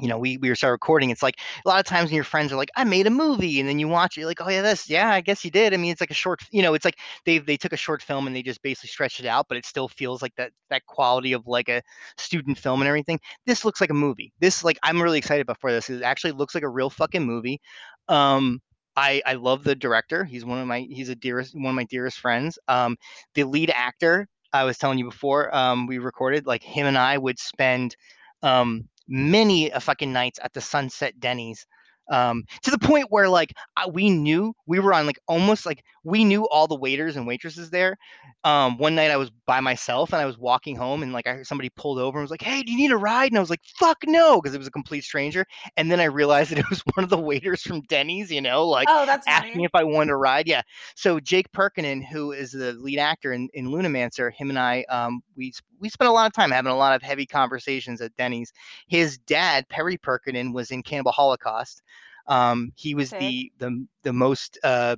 you know, we we start recording. It's like a lot of times when your friends are like, "I made a movie," and then you watch it, you're like, "Oh yeah, this, yeah, I guess you did." I mean, it's like a short, you know, it's like they they took a short film and they just basically stretched it out, but it still feels like that that quality of like a student film and everything. This looks like a movie. This like I'm really excited about for this. It actually looks like a real fucking movie. Um, I I love the director. He's one of my he's a dearest one of my dearest friends. Um, the lead actor. I was telling you before um, we recorded, like him and I would spend um, many a fucking nights at the Sunset Denny's. Um, to the point where like I, we knew we were on like almost like we knew all the waiters and waitresses there. Um, one night I was by myself and I was walking home and like I heard somebody pulled over and was like, "Hey, do you need a ride?" And I was like, "Fuck no," because it was a complete stranger. And then I realized that it was one of the waiters from Denny's. You know, like oh, that's asking funny. if I wanted a ride. Yeah. So Jake Pirkanen, who is the lead actor in, in Lunamancer, him and I, um, we we spent a lot of time having a lot of heavy conversations at Denny's. His dad, Perry Pirkanen, was in Cannibal Holocaust. Um, he was Okay. the the the most uh,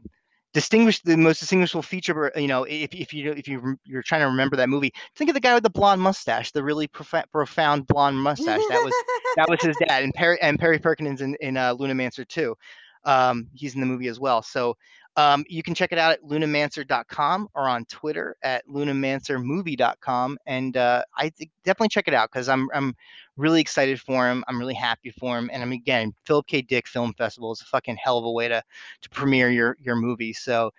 distinguished, the most distinguishable feature. You know, if if you if you you're trying to remember that movie, think of the guy with the blonde mustache, the really profa- profound blonde mustache. That was that was his dad, and Perry and Perry Pirkanen's in in uh, Lunamancer too. Um, he's in the movie as well. So um, you can check it out at lunamancer.com or on Twitter at lunamancermovie.com, and uh, I think definitely check it out because I'm I'm really excited for him. I'm really happy for him, and I'm again Philip K. Dick Film Festival is a fucking hell of a way to to premiere your your movie. So.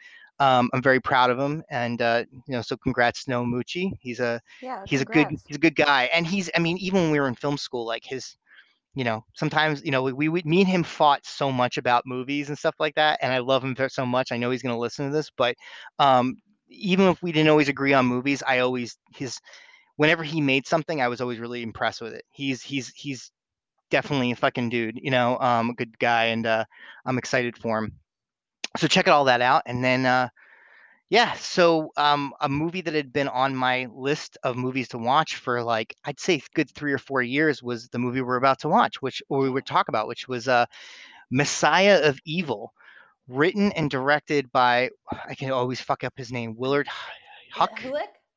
Um, I'm very proud of him, and uh, you know, so congrats, Snow Mucci. He's a yeah, he's a good he's a good guy, and he's I mean, even when we were in film school, like his you know, sometimes, you know, we, we, me and him fought so much about movies and stuff like that. And I love him so much. I know he's going to listen to this, but um, even if we didn't always agree on movies, I always, his, whenever he made something, I was always really impressed with it. He's, he's, he's definitely a fucking dude, you know, um, a good guy. And uh, I'm excited for him. So check it all that out. And then, uh, yeah, so um, a movie that had been on my list of movies to watch for like I'd say good three or four years was the movie we're about to watch, which or we would talk about, which was uh, Messiah of Evil, written and directed by I can always fuck up his name, Willard Huck Huck?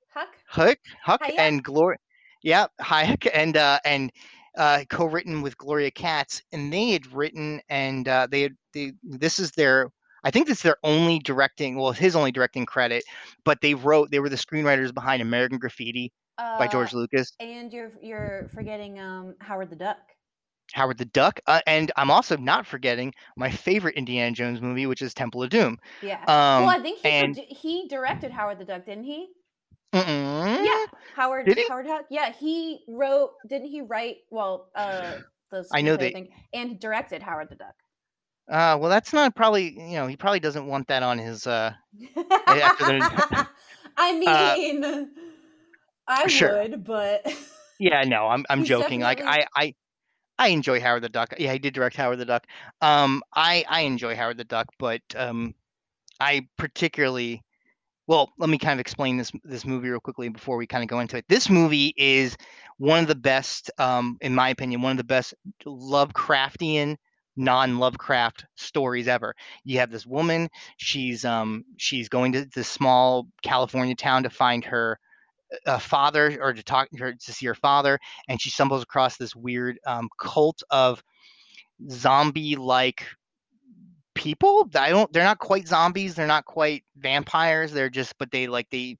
Huck? Huck Huck Hayek? and Gloria, yeah, Hayek and uh, and uh, co-written with Gloria Katz, and they had written and uh, they had they this is their I think this is their only directing, well, his only directing credit, but they wrote, they were the screenwriters behind American Graffiti by Uh, George Lucas, and you're you're forgetting um Howard the Duck. Howard the Duck, uh, and I'm also not forgetting my favorite Indiana Jones movie, which is Temple of Doom. Yeah. Um, well, I think he and he directed Howard the Duck, didn't he? mm-mm, Yeah, Howard Did he? Howard Huck. Yeah, he wrote. Didn't he write? Well, uh, <sighs> the I know they- think, and directed Howard the Duck. Uh, well, that's not probably, you know, he probably doesn't want that on his, uh, after the- <laughs> I mean, I Sure. would, but <laughs> yeah, no, I'm, I'm He's joking. Like I, I, I enjoy Howard the Duck. Yeah, he did direct Howard the Duck. Um, I, I enjoy Howard the Duck, but um, I particularly, well, let me kind of explain this this movie real quickly before we kind of go into it. This movie is one of the best, um, in my opinion, one of the best Lovecraftian non-Lovecraft stories ever. You have this woman, she's um she's going to this small California town to find her uh, father or to talk to her to see her father, and she stumbles across this weird um, cult of zombie-like people. I don't. They're not quite zombies. They're not quite vampires. They're just, but they like they.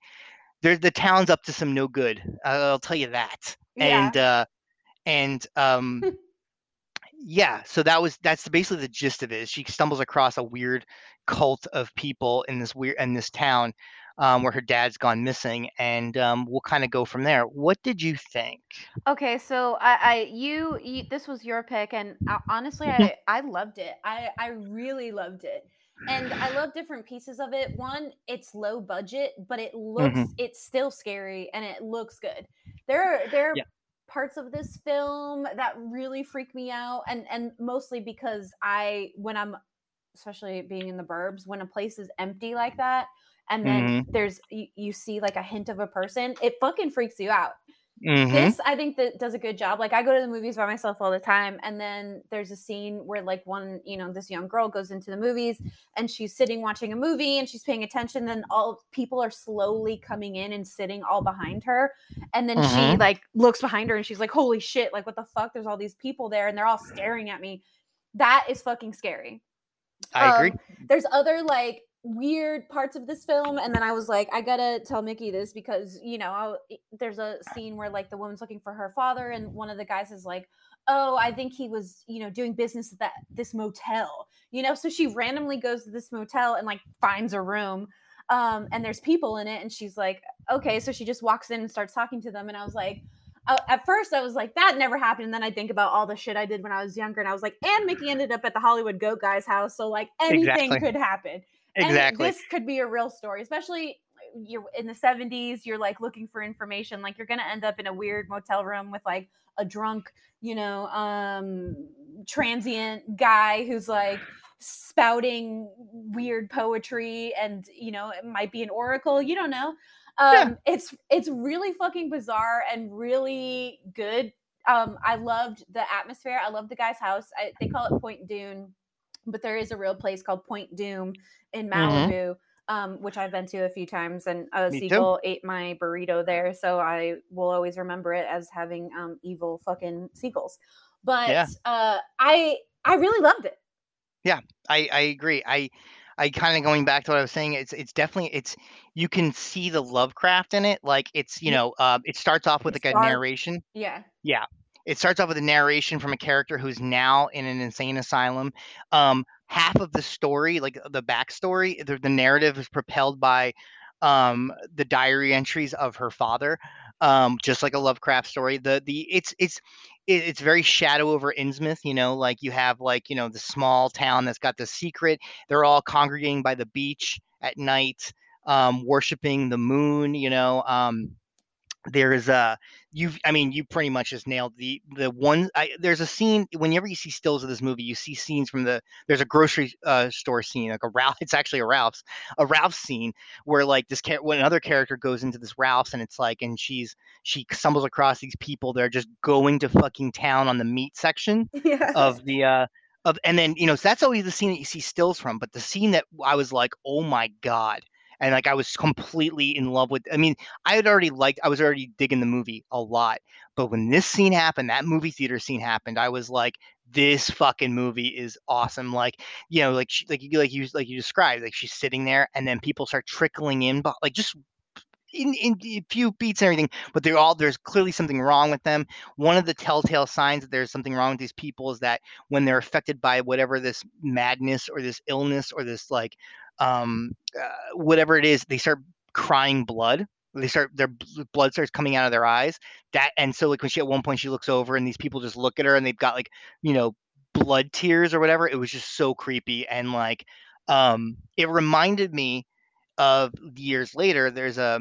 They're the town's up to some no good. I'll tell you that. Yeah. And uh, and um, <laughs> Yeah, so that was that's basically the gist of it. She stumbles across a weird cult of people in this weird in this town um, where her dad's gone missing, and um, we'll kind of go from there. What did you think? Okay, so I, I you, you this was your pick, and uh, honestly, <laughs> I I loved it. I I really loved it, and I love different pieces of it. One, it's low budget, but it looks hmm it's still scary and it looks good. There are there are Yeah. Parts of this film that really freak me out, and and mostly because I when I'm especially being in the burbs when a place is empty like that and then hmm there's you, you see like a hint of a person it fucking freaks you out hmm this I think that does a good job. Like I go to the movies by myself all the time, and then there's a scene where like one, you know, this young girl goes into the movies and she's sitting watching a movie and she's paying attention. Then all people are slowly coming in and sitting all behind her, and then she hmm like looks behind her and she's like, "Holy shit! Like what the fuck? There's all these people there and they're all staring at me." That is fucking scary. I agree. Um, there's other like weird parts of this film, and then I was like, I gotta tell Mickey this because you know I'll, there's a scene where like the woman's looking for her father, and one of the guys is like, "Oh, I think he was you know doing business at that this motel," you know. So she randomly goes to this motel and like finds a room. Um, and there's people in it, and she's like, okay, so she just walks in and starts talking to them, and I was like, uh, at first I was like, that never happened. And then I think about all the shit I did when I was younger, and I was like, and Mickey ended up at the Hollywood Goat Guy's house, so like anything Exactly. could happen. And Exactly. this could be a real story, especially you're in the 70s, you're like looking for information, like you're gonna end up in a weird motel room with like a drunk, you know, um transient guy who's like spouting weird poetry and you know it might be an oracle you don't know Yeah. um it's it's really fucking bizarre and really good um i loved the atmosphere i loved the guy's house I, they call it point dune but there is a real place called Point Dume in hmm malibu um which i've been to a few times and a Me too. seagull ate my burrito there so i will always remember it as having um evil fucking seagulls but Yeah. uh i i really loved it I I agree. I I kind of going back to what I was saying. It's it's definitely it's you can see the Lovecraft in it. Like it's you Yeah, know um, it starts off with like a narration. yeah Yeah. It starts off with a narration from a character who's now in an insane asylum. Um, half of the story, like the backstory, the, the narrative is propelled by um, the diary entries of her father, um, just like a Lovecraft story. The the it's it's it's very shadow over Innsmouth. You know, like you have like you know the small town that's got the secret. They're all congregating by the beach at night, um, worshiping the moon. You know. Um, there's a you've i mean you pretty much just nailed the the one I, there's a scene whenever you see stills of this movie you see scenes from the there's a grocery uh, store scene like a ralph <laughs> it's actually a ralph's a ralph's scene where like this char- when another character goes into this ralph's and it's like and she's she stumbles across these people that are just going to fucking town on the meat section <laughs> yeah. of the uh of and then you know so that's always the scene that you see stills from but the scene that i was like oh my god and like i was completely in love with i mean i had already liked i was already digging the movie a lot but when this scene happened that movie theater scene happened i was like this fucking movie is awesome like you know like she, like you like you like you described like she's sitting there and then people start trickling in but like just in, in a few beats and everything, but they're all there's clearly something wrong with them. One of the telltale signs that there's something wrong with these people is that when they're affected by whatever this madness or this illness or this like um uh, whatever it is, they start crying blood. They start their blood starts coming out of their eyes. That and so like when she at one point she looks over and these people just look at her and they've got like you know blood tears or whatever. It was just so creepy and like um it reminded me of years later. There's a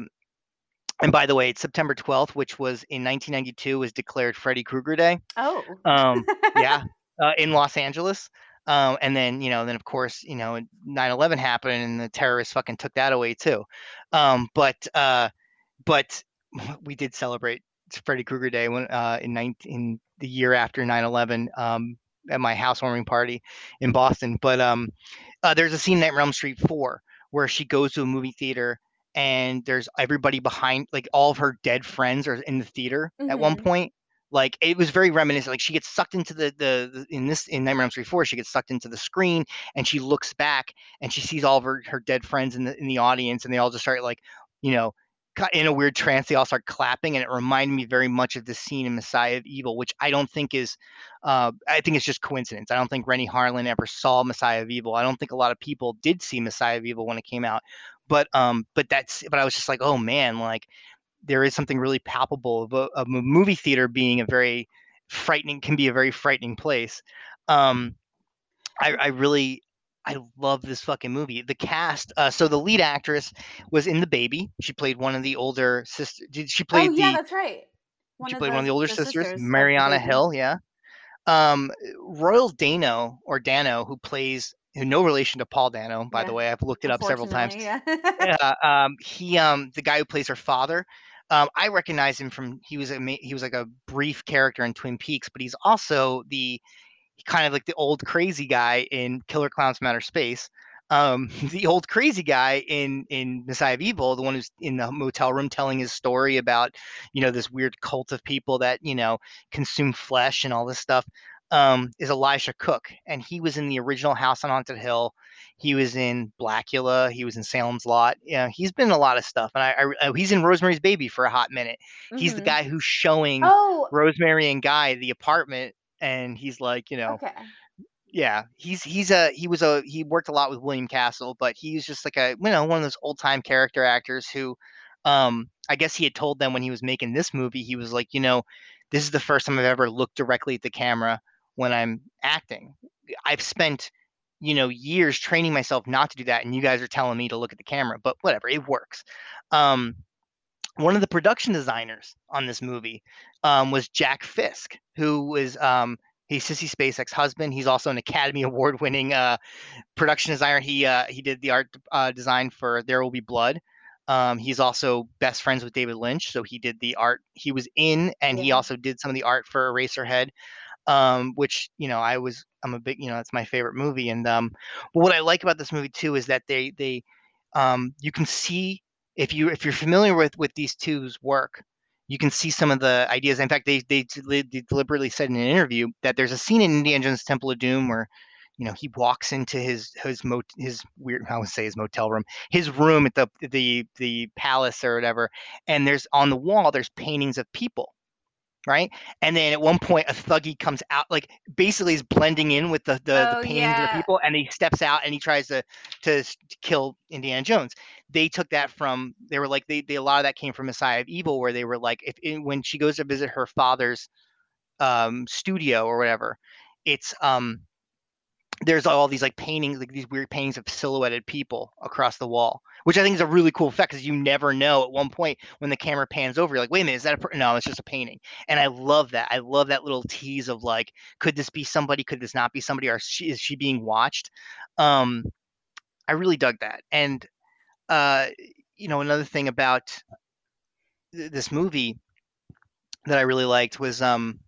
and by the way, it's September 12th, which was in 1992, was declared Freddy Krueger Day. oh Um, yeah, <laughs> uh, in Los Angeles. Um, and then, you know, then of course, you know, 9/11 happened, and the terrorists fucking took that away too. Um, but uh, but <laughs> we did celebrate Freddy Krueger Day when uh, in 19 in the year after 9/11 um, at my housewarming party in Boston. But um, uh, there's a scene in Realm Street 4 where she goes to a movie theater and there's everybody behind, like all of her dead friends are in the theater at one hmm point. Like it was very reminiscent. Like she gets sucked into the, the in this in Nightmare on Elm Street 4, she gets sucked into the screen and she looks back and she sees all of her, her dead friends in the in the audience and they all just start like, you know, in a weird trance. They all start clapping, and it reminded me very much of the scene in Messiah of Evil, which I don't think is. Uh, I think it's just coincidence. I don't think Renny Harlin ever saw Messiah of Evil. I don't think a lot of people did see Messiah of Evil when it came out. But um, but that's. But I was just like, oh man, like there is something really palpable of a, of a movie theater being a very frightening can be a very frightening place. Um, I, I really I love this fucking movie. The cast. Uh, so the lead actress was in the baby. She played one of the older sisters. She played oh, yeah, the. that's right. One she played the, one of the older the sisters, sisters Marianna Hill. Yeah. Um, Royal Dano or Dano, who plays no relation to Paul Dano, by yeah. the way. I've looked it up several times. Yeah. <laughs> yeah. Um, he um the guy who plays her father. Um, I recognize him from he was a he was like a brief character in Twin Peaks, but he's also the kind of like the old crazy guy in Killer Clowns from Outer Space. Um, <laughs> the old crazy guy in in Messiah of Evil, the one who's in the motel room telling his story about, you know, this weird cult of people that you know consume flesh and all this stuff, um, is Elisha Cook, and he was in the original House on Haunted Hill. He was in Blacula. He was in Salem's Lot. Yeah, he's been in a lot of stuff, and I, I uh, he's in Rosemary's Baby for a hot minute. Mm-hmm. He's the mm-hmm. guy who's showing oh. Rosemary and Guy the apartment and he's like, you know, okay. yeah, he's he's a he was a he worked a lot with William Castle, but he's just like a you know one of those old time character actors who, um, I guess he had told them when he was making this movie, he was like, you know, this is the first time I've ever looked directly at the camera when I'm acting. I've spent you know years training myself not to do that and you guys are telling me to look at the camera but whatever it works um, one of the production designers on this movie um, was Jack Fisk, who was um, he's Sissy Spacek's husband. He's also an Academy <laughs> Award winning uh, production designer. He uh, he did the art uh, design for There Will Be Blood. Um, he's also best friends with David Lynch, so he did the art. He was in, and yeah. he also did some of the art for Eraserhead, um, which you know I was I'm a big you know it's my favorite movie. And um, but what I like about this movie too is that they they um, you can see if you if you're familiar with with these two's work, you can see some of the ideas. In fact, they they, they deliberately said in an interview that there's a scene in Indiana Jones Temple of Doom where you know he walks into his his mot his weird I would say his motel room his room at the the the palace or whatever and there's on the wall there's paintings of people right? And then at one point, a Thuggee comes out, like basically is blending in with the the, oh, the paintings yeah. of the people, and he steps out and he tries to to kill Indiana Jones. They took that from they were like they, they a lot of that came from Messiah of Evil, where they were like if when she goes to visit her father's um, studio or whatever, it's um there's all these like paintings, like these weird paintings of silhouetted people across the wall, which I think is a really cool effect because you never know at one point when the camera pans over, you're like, wait a minute, is that a per-? no? It's just a painting, and I love that. I love that little tease of like, could this be somebody? Could this not be somebody? Or is she, is she being watched? Um, I really dug that, and uh, you know, another thing about th- this movie that I really liked was um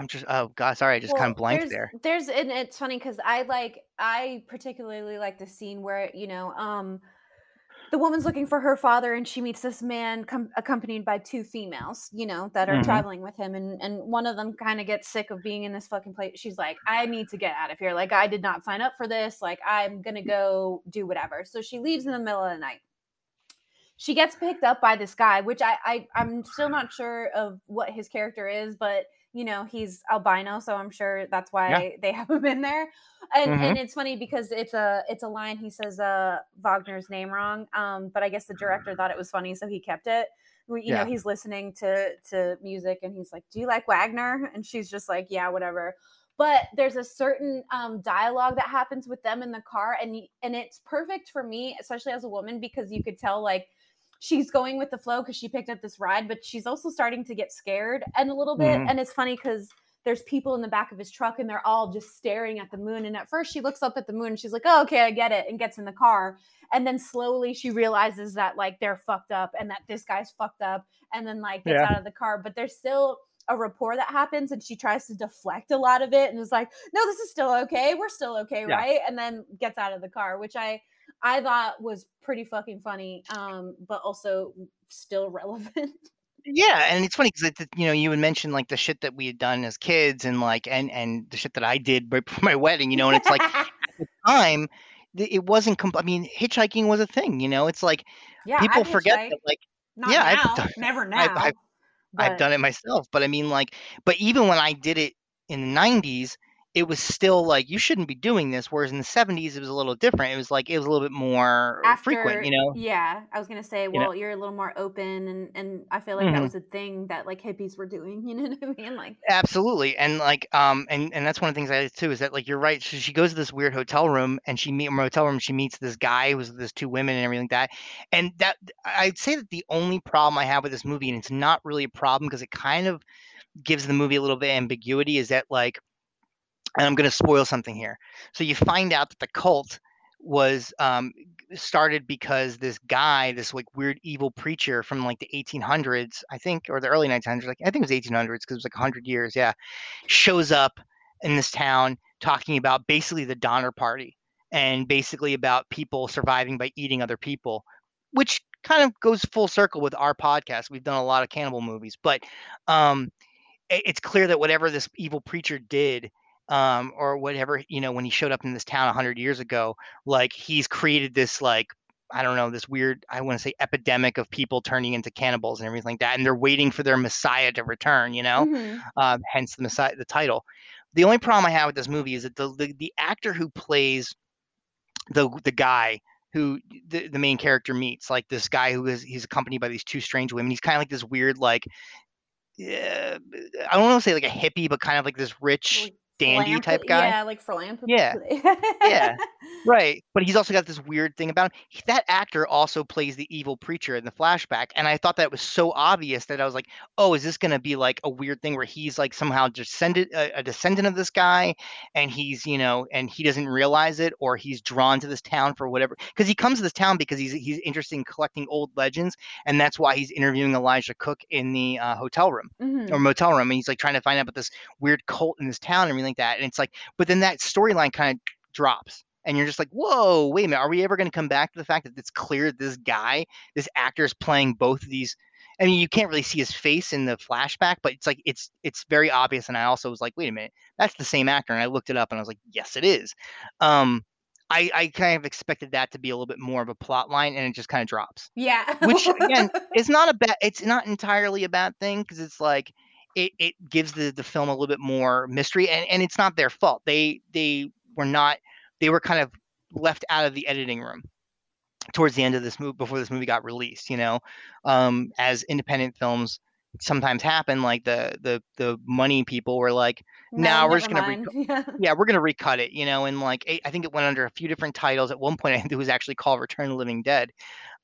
I'm just oh god, sorry, I just kind of blanked there's there. there's and it's funny because I like I particularly like the scene where you know um the woman's looking for her father and she meets this man com- accompanied by two females you know that are hmm traveling with him and and one of them kind of gets sick of being in this fucking place. She's like i need to get out of here. Like i did not sign up for this. Like i'm gonna go do whatever. So she leaves in the middle of the night. She gets picked up by this guy which i, I i'm still not sure of what his character is but you know he's albino so i'm sure that's why Yeah. they have him in there. And hmm and it's funny because it's a it's a line he says uh wagner's name wrong um but i guess the director thought it was funny so he kept it. We- you know he's listening to to music and he's like do you like wagner? And she's just like yeah whatever. But there's a certain um, dialogue that happens with them in the car and and it's perfect for me especially as a woman because you could tell like she's going with the flow because she picked up this ride, but she's also starting to get scared and a little bit. hmm And it's funny because there's people in the back of his truck and they're all just staring at the moon. And at first she looks up at the moon and she's like, oh, okay, I get it, and gets in the car. And then slowly she realizes that like they're fucked up and that this guy's fucked up and then like gets Yeah. out of the car. But there's still a rapport that happens and she tries to deflect a lot of it and is like, no, this is still okay. We're still okay, Yeah. right? And then gets out of the car, which I I thought was pretty fucking funny, um, but also still <laughs> relevant. Yeah, and it's funny because you know you had mentioned like the shit that we had done as kids and like and and the shit that I did right <laughs> before my wedding, you know, and it's like at the <laughs> time it wasn't. Comp- I mean, hitchhiking was a thing. You know, it's like Yeah, people forget that. Like, Not yeah, I've done- never now. I've- I've- I've done it myself. But I mean, like, but even when I did it in the '90s, it was still like you shouldn't be doing this. Whereas in the '70s, it was a little different. It was like it was a little bit more frequent. You know, Yeah, I was gonna say, well, you're a little more open, and and I feel like that Mhm. was a thing that like hippies were doing. <laughs> You know what I mean? Like, Absolutely, and like, um, and and that's one of the things I did too is that like you're right. So she goes to this weird hotel room, and she meet hotel room. She meets this guy who's this two women and everything like that. And that I'd say that the only problem I have with this movie, and it's not really a problem because it kind of gives the movie a little bit of ambiguity, is that like, and I'm going to spoil something here. So you find out that the cult was um, started because this guy, this like weird evil preacher from like the 1800s, I think, or the early 1900s, like I think it was 1800s because it was like 100 years, yeah, shows up in this town talking about basically the Donner Party and basically about people surviving by eating other people, which kind of goes full circle with our podcast. We've done a lot of cannibal movies, but um, it's clear that whatever this evil preacher did um, or whatever you know when he showed up in this town 100 years ago like he's created this like i don't know this weird i want to say epidemic of people turning into cannibals and everything like that and they're waiting for their messiah to return you know mhm. um, hence the messiah the title the only problem i have with this movie is that the the, the actor who plays the the guy who the, the main character meets like this guy who is he's accompanied by these two strange women he's kind of like this weird like yeah, I don't want to say like a hippie, but kind of like this rich dandy type guy. Yeah, like philanthropy. <laughs> Yeah, yeah. Right. But he's also got this weird thing about him. He- That actor also plays the evil preacher in the flashback. And I thought that was so obvious that I was like, oh, is this going to be like a weird thing where he's like somehow descended, a, a descendant of this guy and he's, you know, and he doesn't realize it or he's drawn to this town for whatever. Because he comes to this town because he's, he's interested in collecting old legends. And that's why he's interviewing Elisha Cook in the uh, hotel room Mhm. or motel room. And he's like trying to find out about this weird cult in this town and everything like that. And it's like, but then that storyline kind of drops. And you're just like, whoa, wait a minute. Are we ever going to come back to the fact that it's clear that this guy, this actor is playing both of these? I mean, you can't really see his face in the flashback, but it's like it's it's very obvious. And I also was like, wait a minute, that's the same actor. And I looked it up and I was like, yes, it is. Um, I, I kind of expected that to be a little bit more of a plot line, and it just kind of drops Yeah. which again <laughs> it's not a bad it's not entirely a bad thing because it's like it, it gives the, the film a little bit more mystery and, and it's not their fault. They they were not they were kind of left out of the editing room towards the end of this movie before this movie got released you know? Um as independent films sometimes happen like the the the money people were like Nah, we're just gonna mind. <laughs> Yeah. yeah we're gonna recut it you know and like i think it went under a few different titles at one point <laughs> i think it was actually called return of the living dead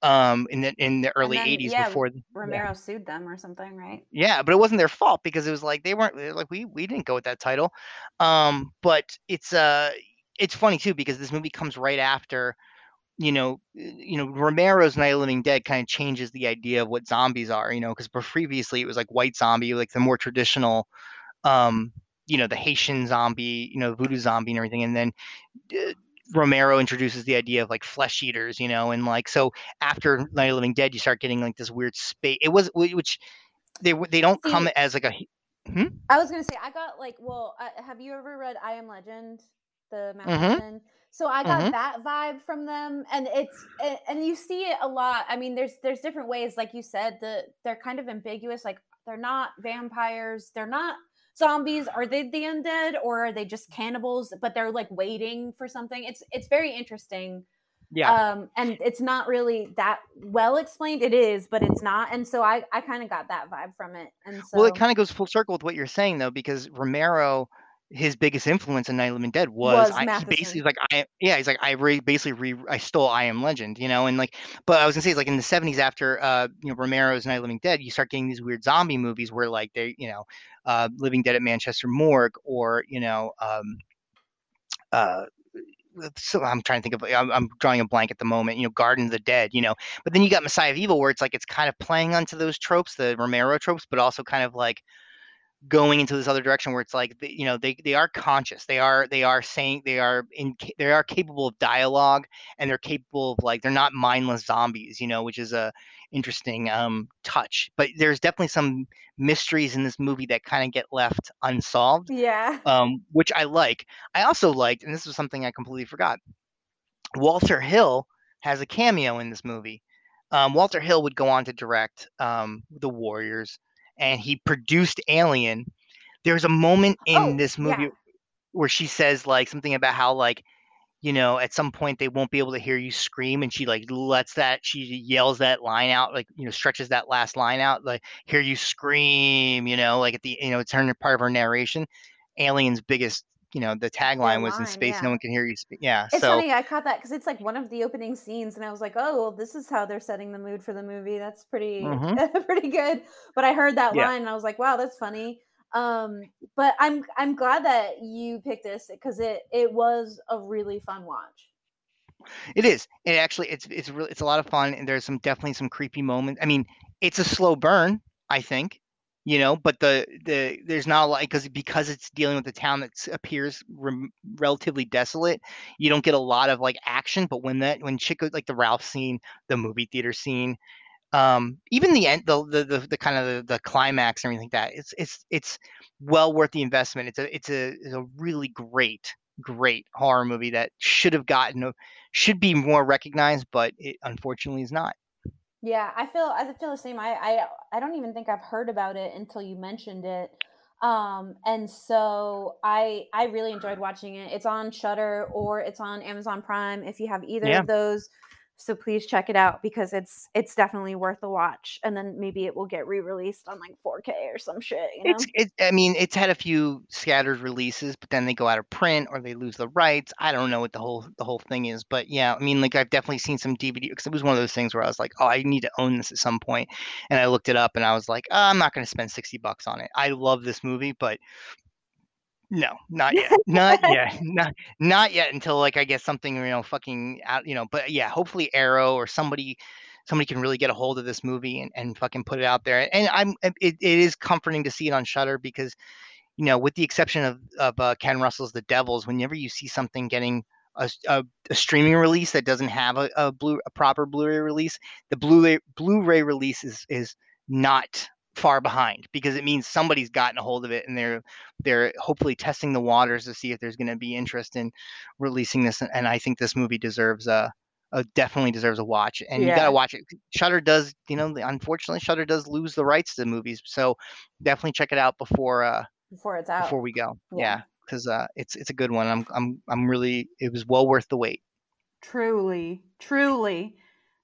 um in the in the early then, 80s yeah, before Romero sued them or something, right? yeah, but it wasn't their fault because it was like they weren't like we we didn't go with that title. Um, but it's uh it's funny too because this movie comes right after you know you know Romero's Night of Living Dead kind of changes the idea of what zombies are, you know, because previously it was like white zombie, like the more traditional um you know the Haitian zombie, you know, voodoo zombie and everything and then uh, Romero introduces the idea of like flesh eaters, you know, and like so after Night of the Living Dead, you start getting like this weird space. It was which they they don't come as like a I was gonna say I got like, well, uh, have you ever read I Am Legend, the Mhm. Matheson? So I got Mhm. that vibe from them, and it's and, and you see it a lot. I mean, there's there's different ways, like you said, the they're kind of ambiguous. Like they're not vampires, they're not zombies. Are they the undead, or are they just cannibals? But they're like waiting for something. It's it's very interesting. yeah um and it's not really that well explained it is but it's not and so i i kind of got that vibe from it and so well it kind of goes full circle with what you're saying though because Romero his biggest influence in Night of Living Dead was, Was I, he basically like I yeah he's like I re, basically re, I stole I Am Legend you know and like but I was gonna say it's like in the 70s after uh you know Romero's Night of Living Dead you start getting these weird zombie movies where like they you know uh Living Dead at Manchester Morgue or you know um uh so I'm trying to think of I'm, I'm drawing a blank at the moment you know Garden of the Dead you know but then you got Messiah of Evil where it's like it's kind of playing onto those tropes the Romero tropes but also kind of like going into this other direction where it's like you know they they are conscious they are they are saying they are in they are capable of dialogue and they're capable of like they're not mindless zombies you know which is a interesting um touch. But there's definitely some mysteries in this movie that kind of get left unsolved yeah. um which i like. I also liked and this was something i completely forgot Walter Hill has a cameo in this movie. Um, Walter Hill would go on to direct um, The Warriors, and he produced Alien. There's a moment in Oh, this movie yeah. where she says like something about how like you know at some point they won't be able to hear you scream and she like lets that she yells that line out like you know stretches that last line out like hear you scream you know like at the you know it's her part of her narration alien's biggest you know the tagline was in line, space no yeah. one can hear you speak yeah It's so funny, I caught that because it's like one of the opening scenes, and I was like, "Oh, well, this is how they're setting the mood for the movie. That's pretty, mhm, <laughs> pretty good." But I heard that yeah line, and I was like, "Wow, that's funny." Um, but I'm I'm glad that you picked this because it it was a really fun watch. It is. It actually it's it's really it's a lot of fun and there's some definitely some creepy moments. I mean, it's a slow burn, I think, you know, but the the there's not a lot because because it's dealing with a town that appears rem, relatively desolate. You don't get a lot of like action, but when that when goes like the Ralph scene, the movie theater scene, um, even the end, the the the, the kind of the, the climax and everything like that, it's it's it's well worth the investment. It's a it's a it's a really great great horror movie that should have gotten should be more recognized, but it unfortunately is not. Yeah, I feel I feel the same. I I I don't even think I've heard about it until you mentioned it. Um, and so I I really enjoyed watching it. It's on Shudder or it's on Amazon Prime if you have either Yeah, of those. So please check it out because it's it's definitely worth a watch. And then maybe it will get re-released on like 4K or some shit, you it's know? it. I mean, it's had a few scattered releases, but then they go out of print or they lose the rights. I don't know what the whole the whole thing is, but yeah, I mean, like I've definitely seen some DVD because it was one of those things where I was like, oh, I need to own this at some point, and I looked it up and I was like, oh, I'm not going to spend sixty bucks on it. I love this movie, but No, not yet. <laughs> Not yet. Not not yet until like I guess something, you know, fucking out, you know, but yeah, hopefully Arrow or somebody somebody can really get a hold of this movie and, and fucking put it out there. And I'm it, it is comforting to see it on Shudder because, you know, with the exception of of uh, Ken Russell's The Devils, whenever you see something getting a a streaming release that doesn't have a, a blue a proper Blu-ray release, the Blu-ray Blu-ray release is is not far behind because it means somebody's gotten a hold of it and they're they're hopefully testing the waters to see if there's going to be interest in releasing this. And I think this movie deserves a, a definitely deserves a watch. And you got to watch it. Shudder does, you know, unfortunately, Shudder does lose the rights to the movies, so definitely check it out before uh before it's out. before we go. Yeah. Yeah, because uh, it's it's a good one. I'm I'm I'm really it was well worth the wait. Truly, truly.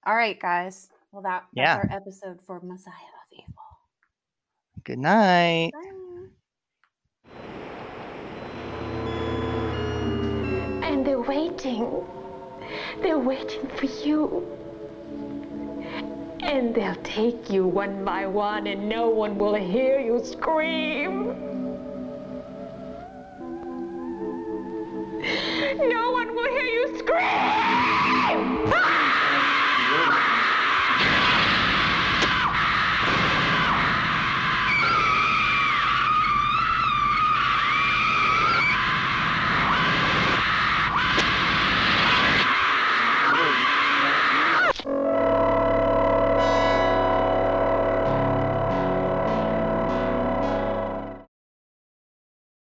All right, guys. Well, that that's Yeah. our episode for Messiah. Good night. Bye. And they're waiting. They're waiting for you. And they'll take you one by one, and no one will hear you scream. No one will hear you scream! Ah!